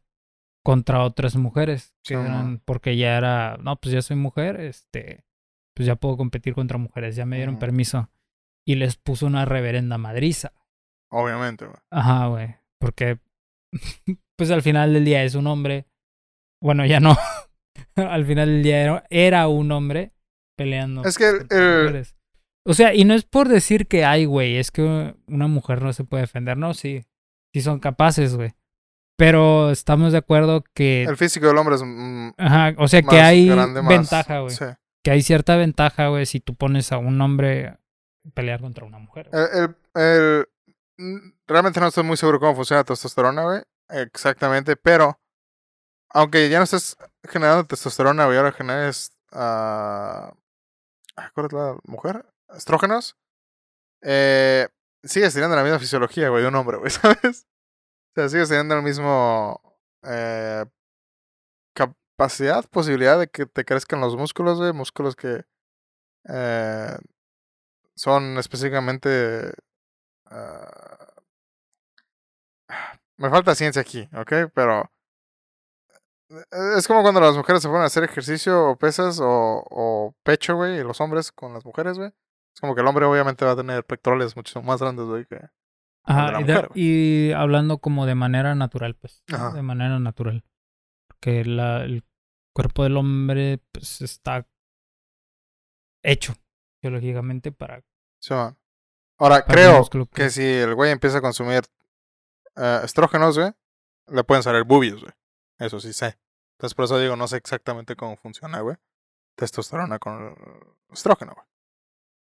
contra otras mujeres que Sí, eran mo. porque ya era no pues ya soy mujer este pues ya puedo competir contra mujeres ya me dieron Ujú. permiso y les puso una reverenda madriza obviamente, güey. ajá güey porque pues al final del día es un hombre bueno ya no al final del día era, era un hombre peleando Es que el- el-. O sea, y no es por decir que hay, güey, es que una mujer no se puede defender, no, sí, sí son capaces, güey. Pero estamos de acuerdo que, El físico del hombre es mm, ajá, o sea, más que hay grande, más- ventaja, güey. sí. Que hay cierta ventaja, güey, si tú pones a un hombre a pelear contra una mujer. El, el- el- realmente no estoy muy seguro cómo funciona la testosterona, güey. Exactamente, pero aunque ya no estés generando testosterona, güey, ahora generes ah, ¿cuál es la mujer? Estrógenos. Eh, sigues teniendo la misma fisiología, güey, de un hombre, güey, ¿sabes? O sea, sigues teniendo el mismo eh, capacidad, posibilidad de que te crezcan los músculos, güey, músculos que eh, son específicamente Ah, me falta ciencia aquí, ¿ok? Pero eh, es como cuando las mujeres se ponen a hacer ejercicio o pesas o, o pecho, güey, y los hombres con las mujeres, güey. Es como que el hombre obviamente va a tener pectorales mucho más grandes, güey, que... Ajá, y, de- mujer, y hablando como de manera natural, pues. Ajá. De manera natural. Porque la, el cuerpo del hombre, pues, está hecho biológicamente para Sí. Ahora, Para creo que- que si el güey empieza a consumir eh, estrógenos, güey, le pueden salir boobies, güey. Eso sí sé. Entonces, por eso digo, no sé exactamente cómo funciona, güey. Testosterona con el estrógeno, güey.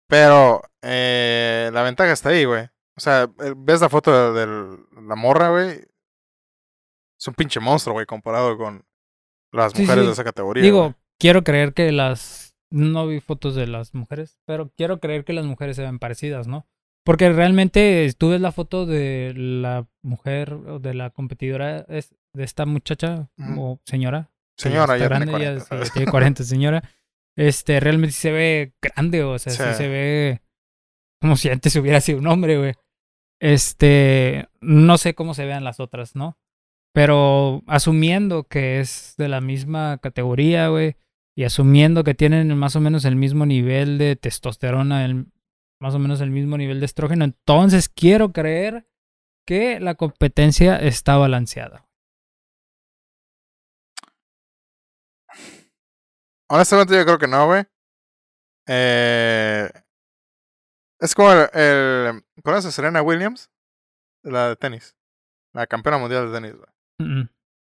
Pero eh, la ventaja está ahí, güey. O sea, eh, ves la foto de, la morra, güey. Es un pinche monstruo, güey, comparado con las Sí, mujeres sí. de esa categoría. Digo, quiero creer que las... No vi fotos de las mujeres, pero quiero creer que las mujeres se ven parecidas, ¿no? Porque realmente tú ves la foto de la mujer o de la competidora es- de esta muchacha o señora. Señora, ya tiene grande, 40, sí, ¿sabes? tiene 40, señora. Este, realmente se ve grande, o sea, sí, Sí. se ve como si antes hubiera sido un hombre, güey. Este, no sé cómo se vean las otras, ¿no? Pero asumiendo que es de la misma categoría, güey, y asumiendo que tienen más o menos el mismo nivel de testosterona, el, más o menos el mismo nivel de estrógeno, entonces quiero creer que la competencia está balanceada. Honestamente, yo creo que no, güey. Eh, es como el, el- ¿Conoces a Serena Williams? La de tenis. La campeona mundial de tenis, güey. Mm, mm.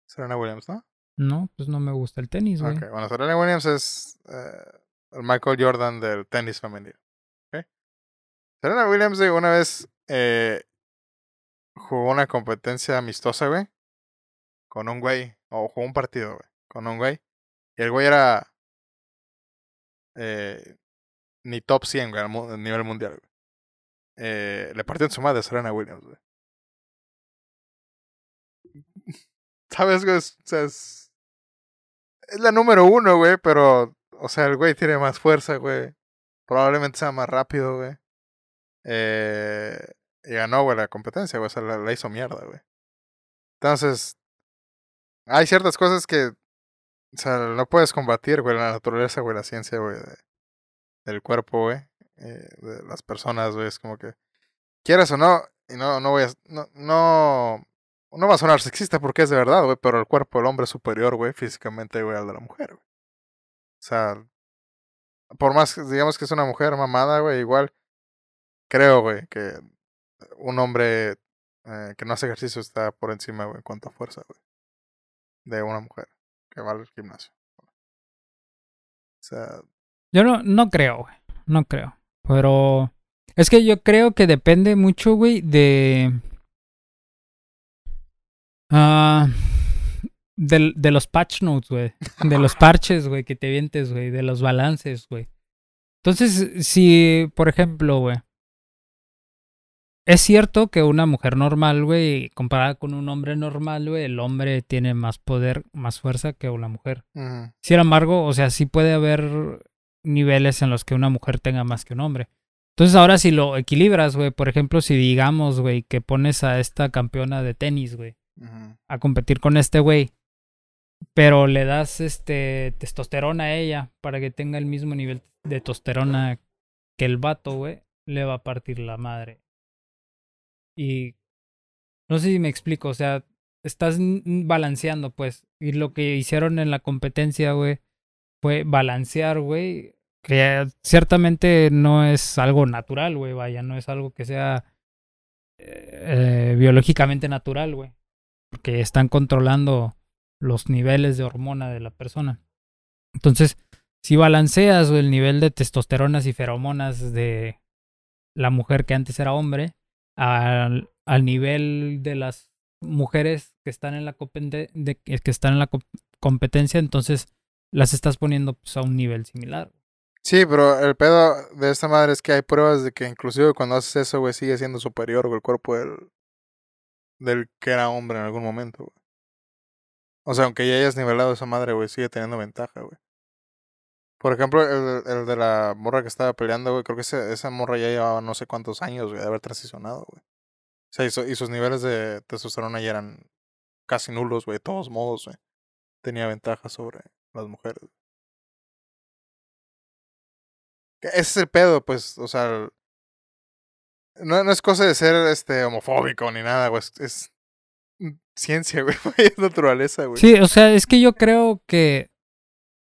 Serena Williams, ¿no? No, pues no me gusta el tenis, güey. Ok, bueno, Serena Williams es eh, el Michael Jordan del tenis femenino. ¿ok? Serena Williams, güey, una vez eh, jugó una competencia amistosa, güey. Con un güey. O jugó un partido, güey. Con un güey. Y el güey era. Eh, ni top 100, güey, a nivel mundial, güey. Eh, le su madre a Serena Williams, güey. ¿Sabes, güey? O sea, es. Es la número uno, güey, pero. O sea, el güey tiene más fuerza, güey. Probablemente sea más rápido, güey. Eh, y ganó, güey, la competencia, güey. O sea, la hizo mierda, güey. Entonces. Hay ciertas cosas que. O sea, no puedes combatir, güey, la naturaleza, güey, la ciencia, güey, de- del cuerpo, güey. eh, de las personas, güey. Es como que. Quieras o no, y no, no voy a. No, no, no va a sonar sexista porque es de verdad, güey, pero el cuerpo del hombre es superior, güey, físicamente, güey, al de la mujer, güey. O sea, por más, digamos que es una mujer mamada, güey, igual creo, güey, que un hombre eh, que no hace ejercicio está por encima, güey, en cuanto a fuerza, güey, de una mujer que va al gimnasio. O sea, Yo no, no creo, güey. No creo. Pero es que yo creo que depende mucho, güey, de... Ah... del- de los patch notes, güey. De los parches, güey, que te vientes, güey. De los balances, güey. Entonces, si, por ejemplo, güey. Es cierto que una mujer normal, güey, comparada con un hombre normal, güey, el hombre tiene más poder, más fuerza que una mujer. Sin embargo, o sea, sí puede haber niveles en los que una mujer tenga más que un hombre. Entonces ahora si lo equilibras, güey, por ejemplo, si digamos, güey, que pones a esta campeona de tenis, güey, a competir con este güey, pero le das este testosterona a ella para que tenga el mismo nivel de testosterona que el vato, güey, le va a partir la madre. Y no sé si me explico, o sea, estás balanceando, pues, y lo que hicieron en la competencia, güey, fue balancear, güey, que ciertamente no es algo natural, güey, vaya, no es algo que sea eh, biológicamente natural, güey, porque están controlando los niveles de hormona de la persona. Entonces, si balanceas el nivel de testosteronas y feromonas de la mujer que antes era hombre al, al nivel de las mujeres que están en la de, que están en la co- competencia, entonces las estás poniendo pues, a un nivel similar. Sí, pero el pedo de esta madre es que hay pruebas de que inclusive cuando haces eso, güey, sigue siendo superior, el cuerpo del, del que era hombre en algún momento, güey. O sea, aunque ya hayas nivelado esa madre, güey, sigue teniendo ventaja, güey. Por ejemplo, el, el de la morra que estaba peleando, güey, creo que ese- esa morra ya llevaba no sé cuántos años, güey, de haber transicionado, güey. O sea, y, su- y sus niveles de testosterona ya eran casi nulos, güey, de todos modos, güey. Tenía ventaja sobre las mujeres. Que Ese es el pedo, pues, o sea, no, no es cosa de ser este homofóbico ni nada, güey, es, es ciencia, güey, es naturaleza, güey. Sí, o sea, es que yo creo que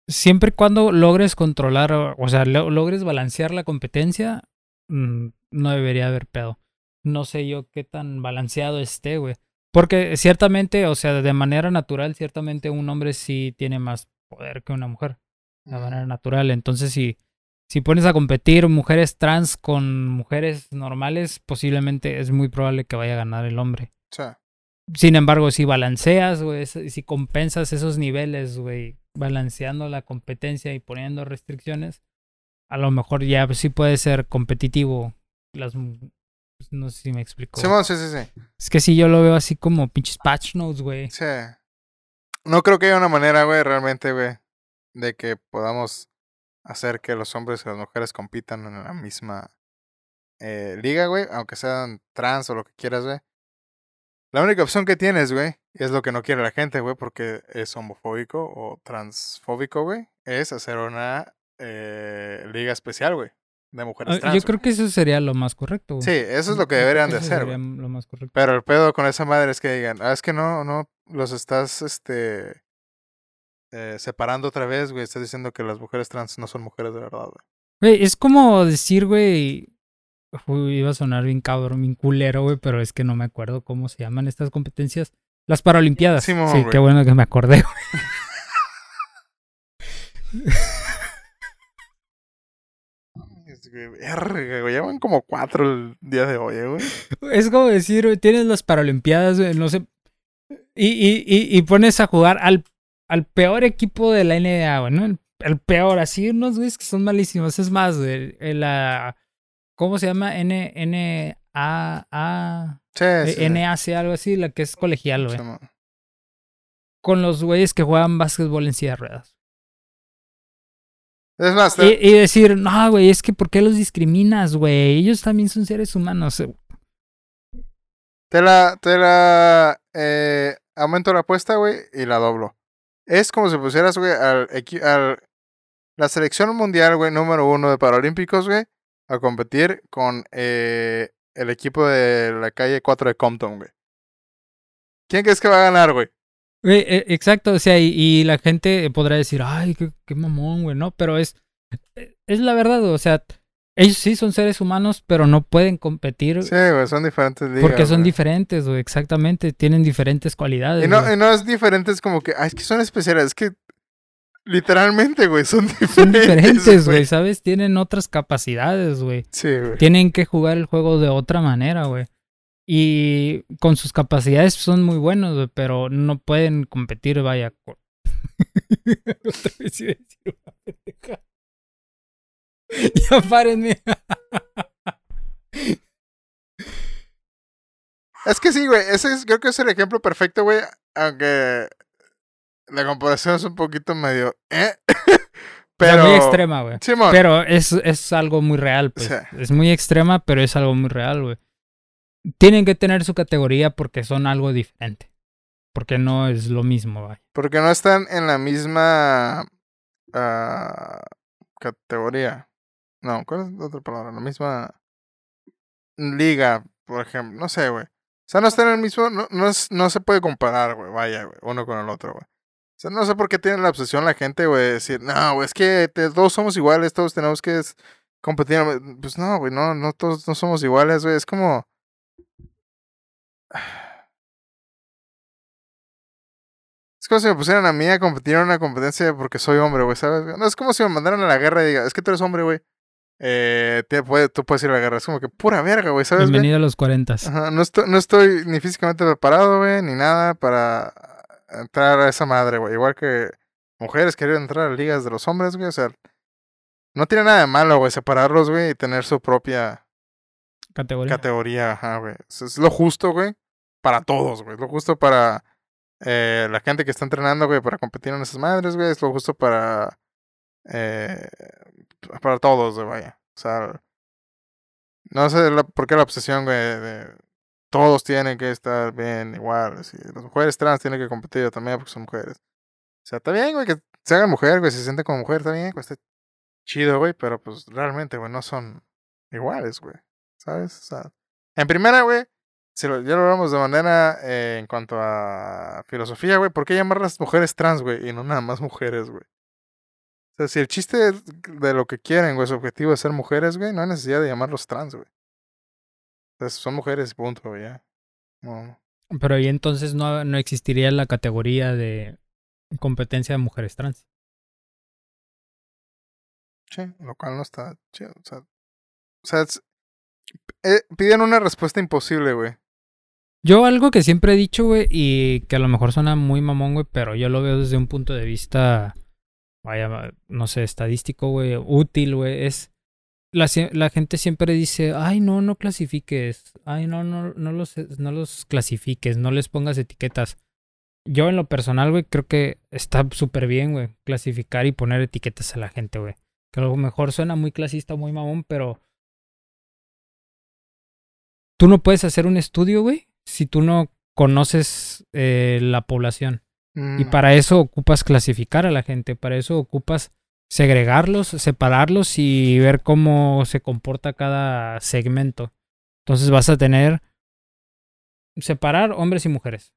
siempre y cuando logres controlar, o sea, lo- logres balancear la competencia, mm, no debería haber pedo. No sé yo qué tan balanceado esté, güey. Porque ciertamente, o sea, de manera natural, ciertamente un hombre sí tiene más poder que una mujer. De manera natural. Entonces, si, si pones a competir mujeres trans con mujeres normales, posiblemente es muy probable que vaya a ganar el hombre. Sea, Sin embargo, si balanceas, güey, si compensas esos niveles, güey, balanceando la competencia y poniendo restricciones, a lo mejor ya sí puede ser competitivo. Las, pues, no sé si me explico. Simón, sí, sí, sí. Es que sí, yo lo veo así como pinches patch notes, güey. Sí. No creo que haya una manera, güey, realmente, güey, de que podamos hacer que los hombres y las mujeres compitan en la misma eh, liga, güey, aunque sean trans o lo que quieras, güey. La única opción que tienes, güey, y es lo que no quiere la gente, güey, porque es homofóbico o transfóbico, güey, es hacer una eh, liga especial, güey, de mujeres Ah, trans. Yo creo que eso sería lo más correcto, güey. Sí, eso es lo que Yo deberían de eso hacer, sería güey. lo más correcto. Pero el pedo con esa madre es que digan, ah, es que no, no, los estás, este, eh, separando otra vez, güey. Estás diciendo que las mujeres trans no son mujeres de verdad, güey. Güey, es como decir, güey. Uy, iba a sonar bien cabrón, bien culero, güey, pero es que no me acuerdo cómo se llaman estas competencias. Las Paralimpiadas. Sí, qué bueno que me acordé. güey. Verga, güey. Ya van como cuatro el día de hoy, eh, güey. Es como decir, güey, tienes las Paralimpiadas, güey, no sé. Y, y, y, y pones a jugar al, al peor equipo de la NBA, güey, ¿no? El, el peor, así unos güeyes que son malísimos. Es más, güey, la. ¿Cómo se llama? N, N, A, A, Sí, eh, sí. NAC, algo así, la que es colegial, güey. Con los güeyes que juegan básquetbol en silla de ruedas. Es más, Y, te- y decir, no, güey, es que ¿por qué los discriminas, güey? Ellos también son seres humanos. eh". Te la, te la, eh, aumento la apuesta, güey, y la doblo. Es como si pusieras, güey, al, al, la selección mundial, güey, número uno de Paralímpicos, güey, a competir con eh, el equipo de la calle 4 de Compton, güey. ¿Quién crees que va a ganar, güey? Güey, eh, exacto, o sea, y, y la gente podrá decir, ay, qué, qué mamón, güey, ¿no? Pero es, eh, es la verdad, o sea, ellos sí son seres humanos, pero no pueden competir Sí, güey, son diferentes ligas. porque son güey. diferentes, güey, exactamente, tienen diferentes cualidades. Y no, y no es diferente, es como que, ay, es que son especiales, es que literalmente, güey, son diferentes. Son diferentes, güey, ¿sabes? Tienen otras capacidades, güey. Sí, güey. Tienen que jugar el juego de otra manera, güey. Y con sus capacidades son muy buenos, güey, pero no pueden competir, vaya. con- Otra vez iba a decir una. Ya párenme. Es que sí, güey. Ese es, creo que es el ejemplo perfecto, güey. Aunque la comparación es un poquito medio. ¿eh? Pero... Pero. muy extrema, güey. Pero es, es algo muy real, pues. Sí. Es muy extrema, pero es algo muy real, güey. Tienen que tener su categoría porque son algo diferente. Porque no es lo mismo, vaya. Porque no están en la misma. ah, categoría. No, ¿cuál es la otra palabra? La misma. Liga, por ejemplo. No sé, güey. O sea, no están en el mismo. No, no, es- no se puede comparar, güey. Vaya, güey. Uno con el otro, güey. O sea, no sé por qué tiene la obsesión la gente, güey, de decir, no, güey, es que te- todos somos iguales, todos tenemos que competir. Pues no, güey, no, no todos no somos iguales, güey. Es como. Es como si me pusieran a mí a competir en una competencia porque soy hombre, güey, ¿sabes? No es como si me mandaran a la guerra y diga, es que tú eres hombre, güey. Eh, te puede- tú puedes ir a la guerra. Es como que pura verga, güey, ¿sabes? Bienvenido a los 40. Ajá, no, estoy, no estoy ni físicamente preparado, güey, ni nada para entrar a esa madre, güey. Igual que mujeres querer entrar a ligas de los hombres, güey. O sea, no tiene nada de malo, güey, separarlos, güey, y tener su propia Categoría. categoría, ajá, güey. Es, es lo justo, güey, para todos, güey. Es lo justo para eh, la gente que está entrenando, güey, para competir en esas madres, güey. Es lo justo para. Eh, para todos, güey, vaya. O sea. No sé la- por qué la obsesión, güey, de. Todos tienen que estar bien, iguales. Y las mujeres trans tienen que competir también porque son mujeres. O sea, está bien, güey, que se hagan mujer, güey, se sienten como mujer, está bien, güey, está chido, güey, pero pues realmente, güey, no son iguales, güey. ¿Sabes? O sea, en primera, güey, ya lo hablamos de manera eh, en cuanto a filosofía, güey, ¿por qué llamar las mujeres trans, güey? Y no nada más mujeres, güey. O sea, si el chiste de lo que quieren, güey, su objetivo es ser mujeres, güey, no hay necesidad de llamarlos trans, güey. Entonces, son mujeres, punto, ya. No. Pero ahí entonces no, no existiría la categoría de competencia de mujeres trans. Sí, lo cual no está chido. O sea, o sea es- eh, piden una respuesta imposible, güey. Yo algo que siempre he dicho, güey, y que a lo mejor suena muy mamón, güey, pero yo lo veo desde un punto de vista, vaya, no sé, estadístico, güey, útil, güey, es... La, la gente siempre dice, ay, no, no clasifiques, ay, no, no, no los, no los clasifiques, no les pongas etiquetas. Yo en lo personal, güey, creo que está súper bien, güey, clasificar y poner etiquetas a la gente, güey. Que a lo mejor suena muy clasista, muy mamón, pero... Tú no puedes hacer un estudio, güey, si tú no conoces eh, la población. Y Mm, para eso ocupas clasificar a la gente, para eso ocupas segregarlos, separarlos y ver cómo se comporta cada segmento. Entonces vas a tener separar hombres y mujeres.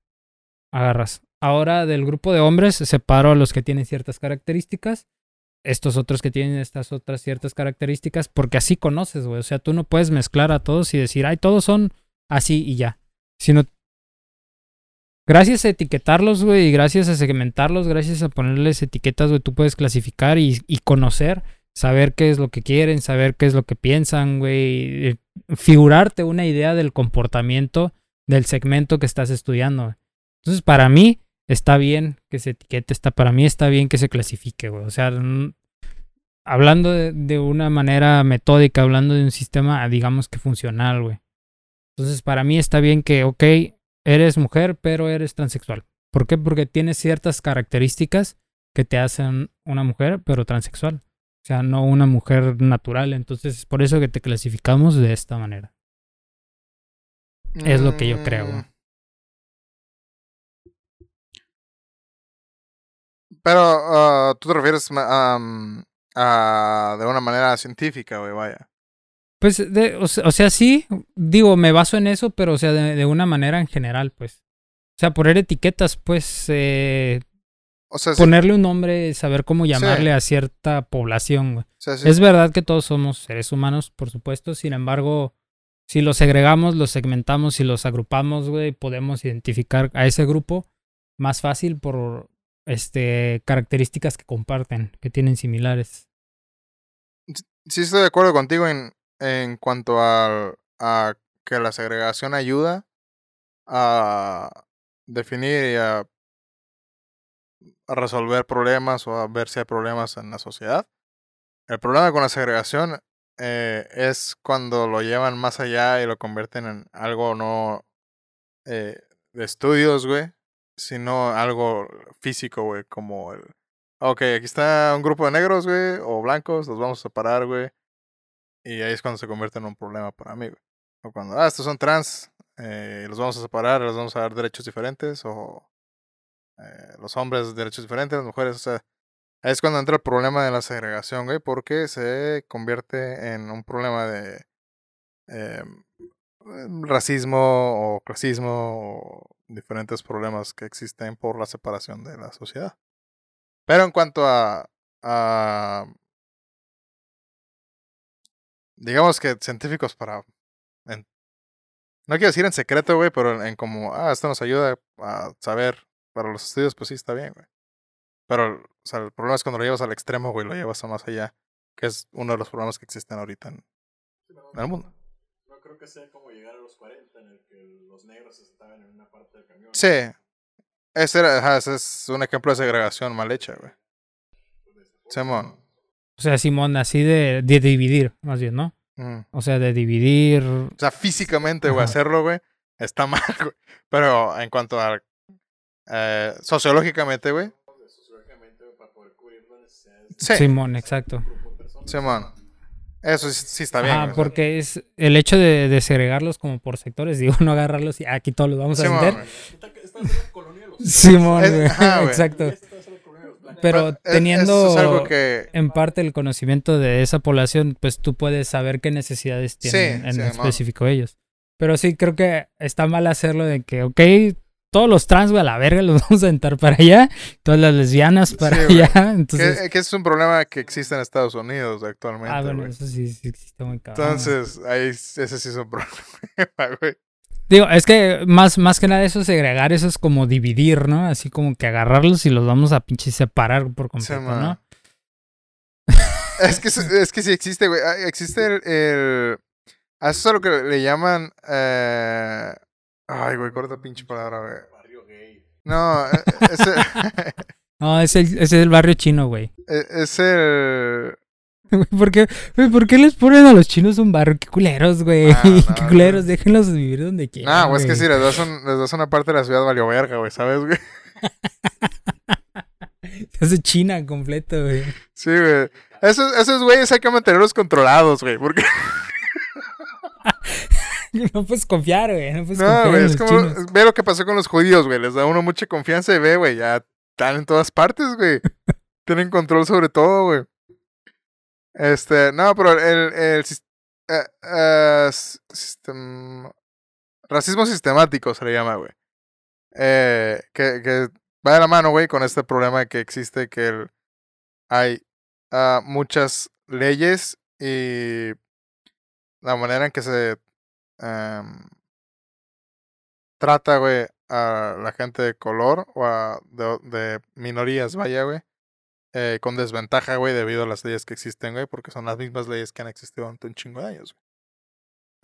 Agarras. Ahora del grupo de hombres separo a los que tienen ciertas características, estos otros que tienen estas otras ciertas características, porque así conoces, güey. O sea, tú no puedes mezclar a todos y decir, ay, todos son así y ya. Sino Gracias a etiquetarlos, güey, y gracias a segmentarlos, gracias a ponerles etiquetas, güey, tú puedes clasificar y, conocer saber qué es lo que quieren, saber qué es lo que piensan, güey, eh, figurarte una idea del comportamiento del segmento que estás estudiando. Entonces, para mí está bien que se etiquete, está, para mí está bien que se clasifique, güey. O sea, hablando de, de una manera metódica, hablando de un sistema, digamos que funcional, güey. Entonces, para mí está bien que, ok, eres mujer, pero eres transexual. ¿Por qué? Porque tienes ciertas características que te hacen una mujer, pero transexual. O sea, no una mujer natural. Entonces, es por eso que te clasificamos de esta manera. Es lo que yo creo. Mm. Pero ah, tú te refieres a de una manera científica, güey, vaya. Pues, de- o, se- o sea, sí, digo, me baso en eso, pero, o sea, de, de una manera en general, pues. O sea, poner etiquetas, pues, eh, O sea, sí, ponerle un nombre, saber cómo Sí. llamarle a cierta población, güey. o sea, sí. Es verdad que todos somos seres humanos, por supuesto. Sin embargo, si los segregamos, los segmentamos y los agrupamos, güey, podemos identificar a ese grupo más fácil por este características que comparten, que tienen similares. sí estoy de acuerdo contigo en, en cuanto al- a que la segregación ayuda a definir y a, a resolver problemas o a ver si hay problemas en la sociedad. El problema con la segregación eh, es cuando lo llevan más allá y lo convierten en algo no eh, de estudios, güey, sino algo físico, güey, como el... Ok, aquí está un grupo de negros, güey, o blancos, los vamos a separar, güey. Y ahí es cuando se convierte en un problema para mí, güey. O cuando, ah, estos son trans, eh, los vamos a separar, les vamos a dar derechos diferentes, o eh, los hombres derechos diferentes, las mujeres, o sea, ahí es cuando entra el problema de la segregación, güey, porque se convierte en un problema de eh, racismo o clasismo o diferentes problemas que existen por la separación de la sociedad. Pero en cuanto a digamos que científicos para en- no quiero decir en secreto, güey, pero en, como, ah, esto nos ayuda a saber para los estudios, pues sí está bien, güey. Pero, o sea, el problema es cuando lo llevas al extremo, güey, lo llevas a más allá, que es uno de los problemas que existen ahorita en, en el mundo. No creo que sea como llegar a los 40 en el que los negros se sentaban en una parte del camión. Sí, ese, era, ese es un ejemplo de segregación mal hecha, güey. Simón. O sea, Simón, así de, de dividir, más bien, ¿no? Mm. O sea, de dividir. O sea, físicamente, güey, hacerlo, güey, está mal, güey. Pero en cuanto a eh, sociológicamente, güey, sí, Simón, exacto. de un grupo de personas. Simón. Eso sí, sí está bien. Ah, güey. porque es el hecho de, de segregarlos como por sectores, digo, no agarrarlos y "Ah, aquí todos los vamos a Simón, vender. a los Simón, Es- güey, ajá, güey. exacto. Pero teniendo es algo que... en parte el conocimiento de esa población, pues tú puedes saber qué necesidades tienen Sí, en sí, específico ellos. Pero sí creo que está mal hacerlo de que, ok, todos los trans, güey, a la verga los vamos a entrar para allá, todas las lesbianas para Sí, allá. Entonces, Que, que es un problema que existe en Estados Unidos actualmente, ah, bueno, güey. eso sí, sí existe muy cabrón. Entonces, ahí ese sí es un problema, güey. Digo, es que más, más que nada eso segregar, eso es como dividir, ¿no? Así como que agarrarlos y los vamos a pinche separar por completo. ¿no? Es que, es- es que sí existe, güey. Ah, Existe el... el- a eso es lo que le llaman... Eh... Ay, güey, corta pinche palabra, güey. Barrio gay. No, eh, es el... No, es el, ese es el barrio chino, güey. es el... Güey, ¿Por qué, güey, ¿Por qué les ponen a los chinos un barrio? Qué culeros, güey. Ah, no, qué culeros, déjenlos vivir donde quieran. No, güey, es que sí, les das, un- les das una parte de la ciudad valió verga, güey, ¿sabes, güey? Se hace China completo, güey. Sí, güey. Esos, esos güeyes hay que mantenerlos controlados, güey, porque... No puedes confiar, güey. No puedes No, confiar güey, es como... chinos. Ve lo que pasó con los judíos, güey. Les da uno mucha confianza y ve, güey, ya están en todas partes, güey. Tienen control sobre todo, güey. Este, no, pero el... el sis- eh, eh, sistem- racismo sistemático se le llama, güey. Eh, que, que va de la mano, güey, con este problema que existe que el- hay ah, muchas leyes y la manera en que se em, trata, güey, a la gente de color o a de minorías, vaya, güey, eh, con desventaja, güey, debido a las leyes que existen, güey, porque son las mismas leyes que han existido durante un chingo de años, güey.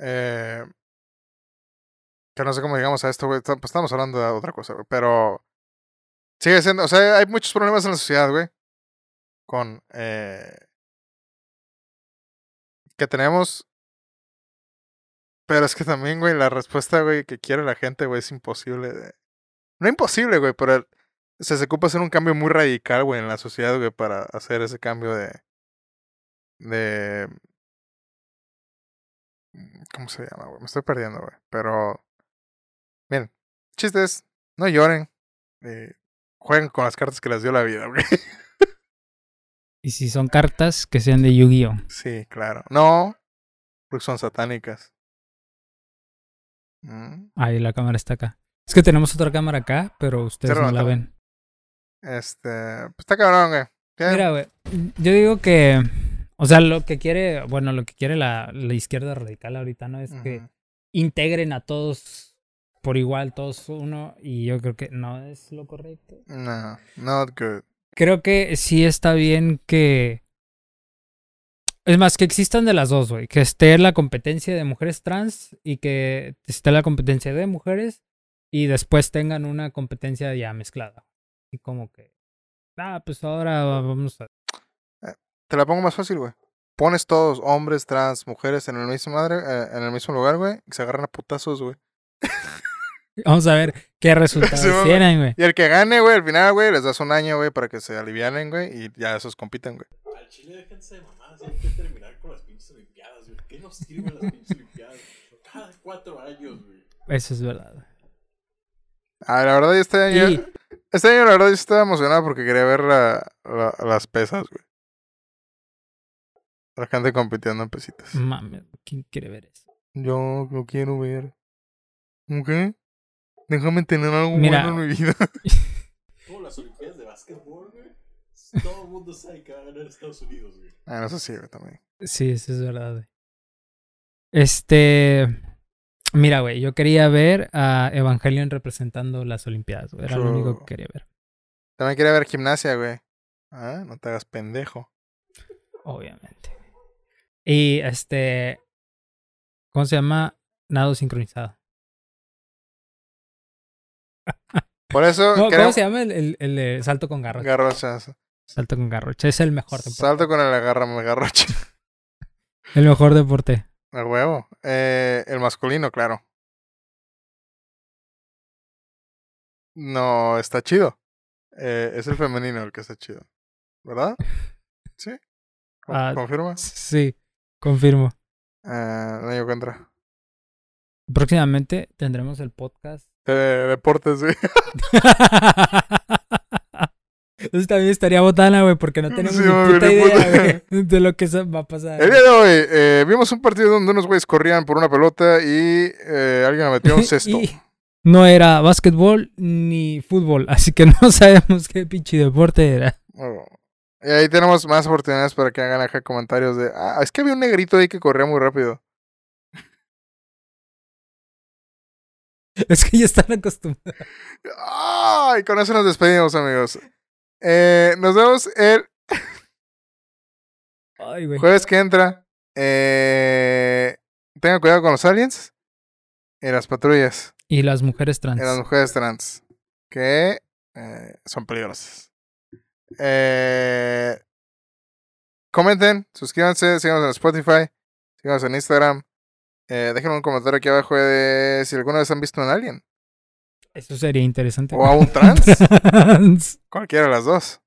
Eh, que no sé cómo llegamos a esto, güey. Pues estamos hablando de otra cosa, güey. Pero sigue siendo, o sea, hay muchos problemas en la sociedad, güey. Con eh, que tenemos. Pero es que también, güey, la respuesta, güey, que quiere la gente, güey, es imposible de. No imposible, güey, pero se, se ocupa hacer un cambio muy radical, güey, en la sociedad, güey, para hacer ese cambio de. de. ¿Cómo se llama, güey? Me estoy perdiendo, güey. Pero. Bien, chistes, no lloren. Eh, jueguen con las cartas que les dio la vida, güey. Y si son cartas, que sean de Yu-Gi-Oh! Sí, claro. No, porque son satánicas. Mm, Ahí la cámara está acá. Es que tenemos otra cámara acá, pero ustedes no la la ven. Este, pues está cabrón, güey. Mira, güey, yo digo que, o sea, lo que quiere, bueno, lo que quiere la, la izquierda radical ahorita, ¿no? Es que integren a todos por igual, todos uno, y yo creo que no es lo correcto. No, not good. Creo que sí está bien que... Es más, que existan de las dos, güey. Que esté la competencia de mujeres trans y que esté la competencia de mujeres y después tengan una competencia ya mezclada. Y como que... Ah, pues ahora vamos a... Te la pongo más fácil, güey. Pones todos, hombres, trans, mujeres, en el mismo madre, eh, en el mismo lugar, güey, y se agarran a putazos, güey. Vamos a ver qué resultados Sí, güey. tienen, güey. Y el que gane, güey, al final, güey, les das un año, güey, para que se alivianen, güey, y ya esos compiten, güey. Al chile déjense de mamadas, hay que terminar con las pinches olimpiadas, güey. ¿Qué nos sirven las pinches olimpiadas? Cada cuatro años, güey. Eso es verdad. Ah, la verdad, este año, Y este año, la verdad, yo estaba emocionado porque quería ver la, la- las pesas, güey. La gente compitiendo en pesitas. mames, ¿quién quiere ver eso? Yo lo quiero ver. ¿Ok? Déjame tener algo Mira. bueno en mi vida. Como las olimpiadas de básquetbol, güey. Todo el mundo sabe que va a ganar Estados Unidos, güey. Ah, no sé si, güey, también. Sí, eso es verdad, güey. Este. Mira, güey, yo quería ver a Evangelion representando las Olimpiadas, güey. Era lo único que quería ver, También quería ver gimnasia, güey. Ah, no te hagas pendejo. obviamente. Y este. ¿Cómo se llama? Nado sincronizado. Por eso, ¿Cómo se llama el, el- salto con garrocha? Garrochas. Salto con garrocha. Es el mejor deporte. Salto con el agárrame garrocha. El mejor deporte. A huevo. Eh, el masculino, claro. No, está chido. Eh, es el femenino el que está chido. ¿Verdad? ¿Sí? ¿Con- Ah, ¿Confirma? Sí, confirmo. Eh, no yo entra. Próximamente tendremos el podcast. De deportes, sí. Eso también estaría botana, güey, porque no tenemos Sí, ni puta idea, güey, de lo que va a pasar. El día de hoy eh, vimos un partido donde unos güeyes corrían por una pelota y eh, alguien le metió un cesto. Y no era básquetbol ni fútbol, así que no sabemos qué pinche deporte era. Oh. Y ahí tenemos más oportunidades para que hagan acá comentarios de, ah, es que había un negrito ahí que corría muy rápido. Es que ya están acostumbrados. ¡Ay! Con eso nos despedimos, amigos. Eh, nos vemos el Ay, güey. jueves que entra. Eh, tengan cuidado con los aliens y las patrullas Y las mujeres trans. y las mujeres trans, que eh, son peligrosas. Eh, comenten, suscríbanse, síganos en Spotify, síganos en Instagram. Eh, déjenme un comentario aquí abajo de si alguna vez han visto un alien Eso sería interesante. o a un trans. Trans. Cualquiera de las dos.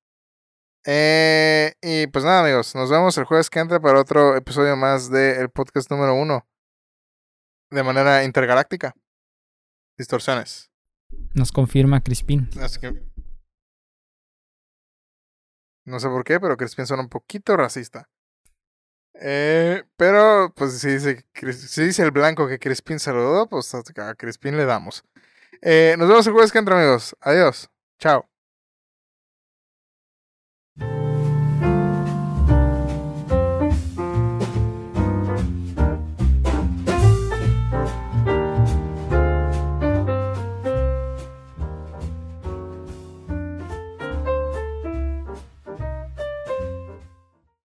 Eh, y pues nada, amigos. Nos vemos el jueves que entra para otro episodio más del podcast número uno. De manera intergaláctica. Distorsiones. Nos confirma Crispin. Así que. No sé por qué, pero Crispin suena un poquito racista. Eh, pero, pues si dice, si dice el blanco que Crispin saludó, pues a Crispin le damos. Eh, nos vemos el jueves que entra, amigos. Adiós. Chao.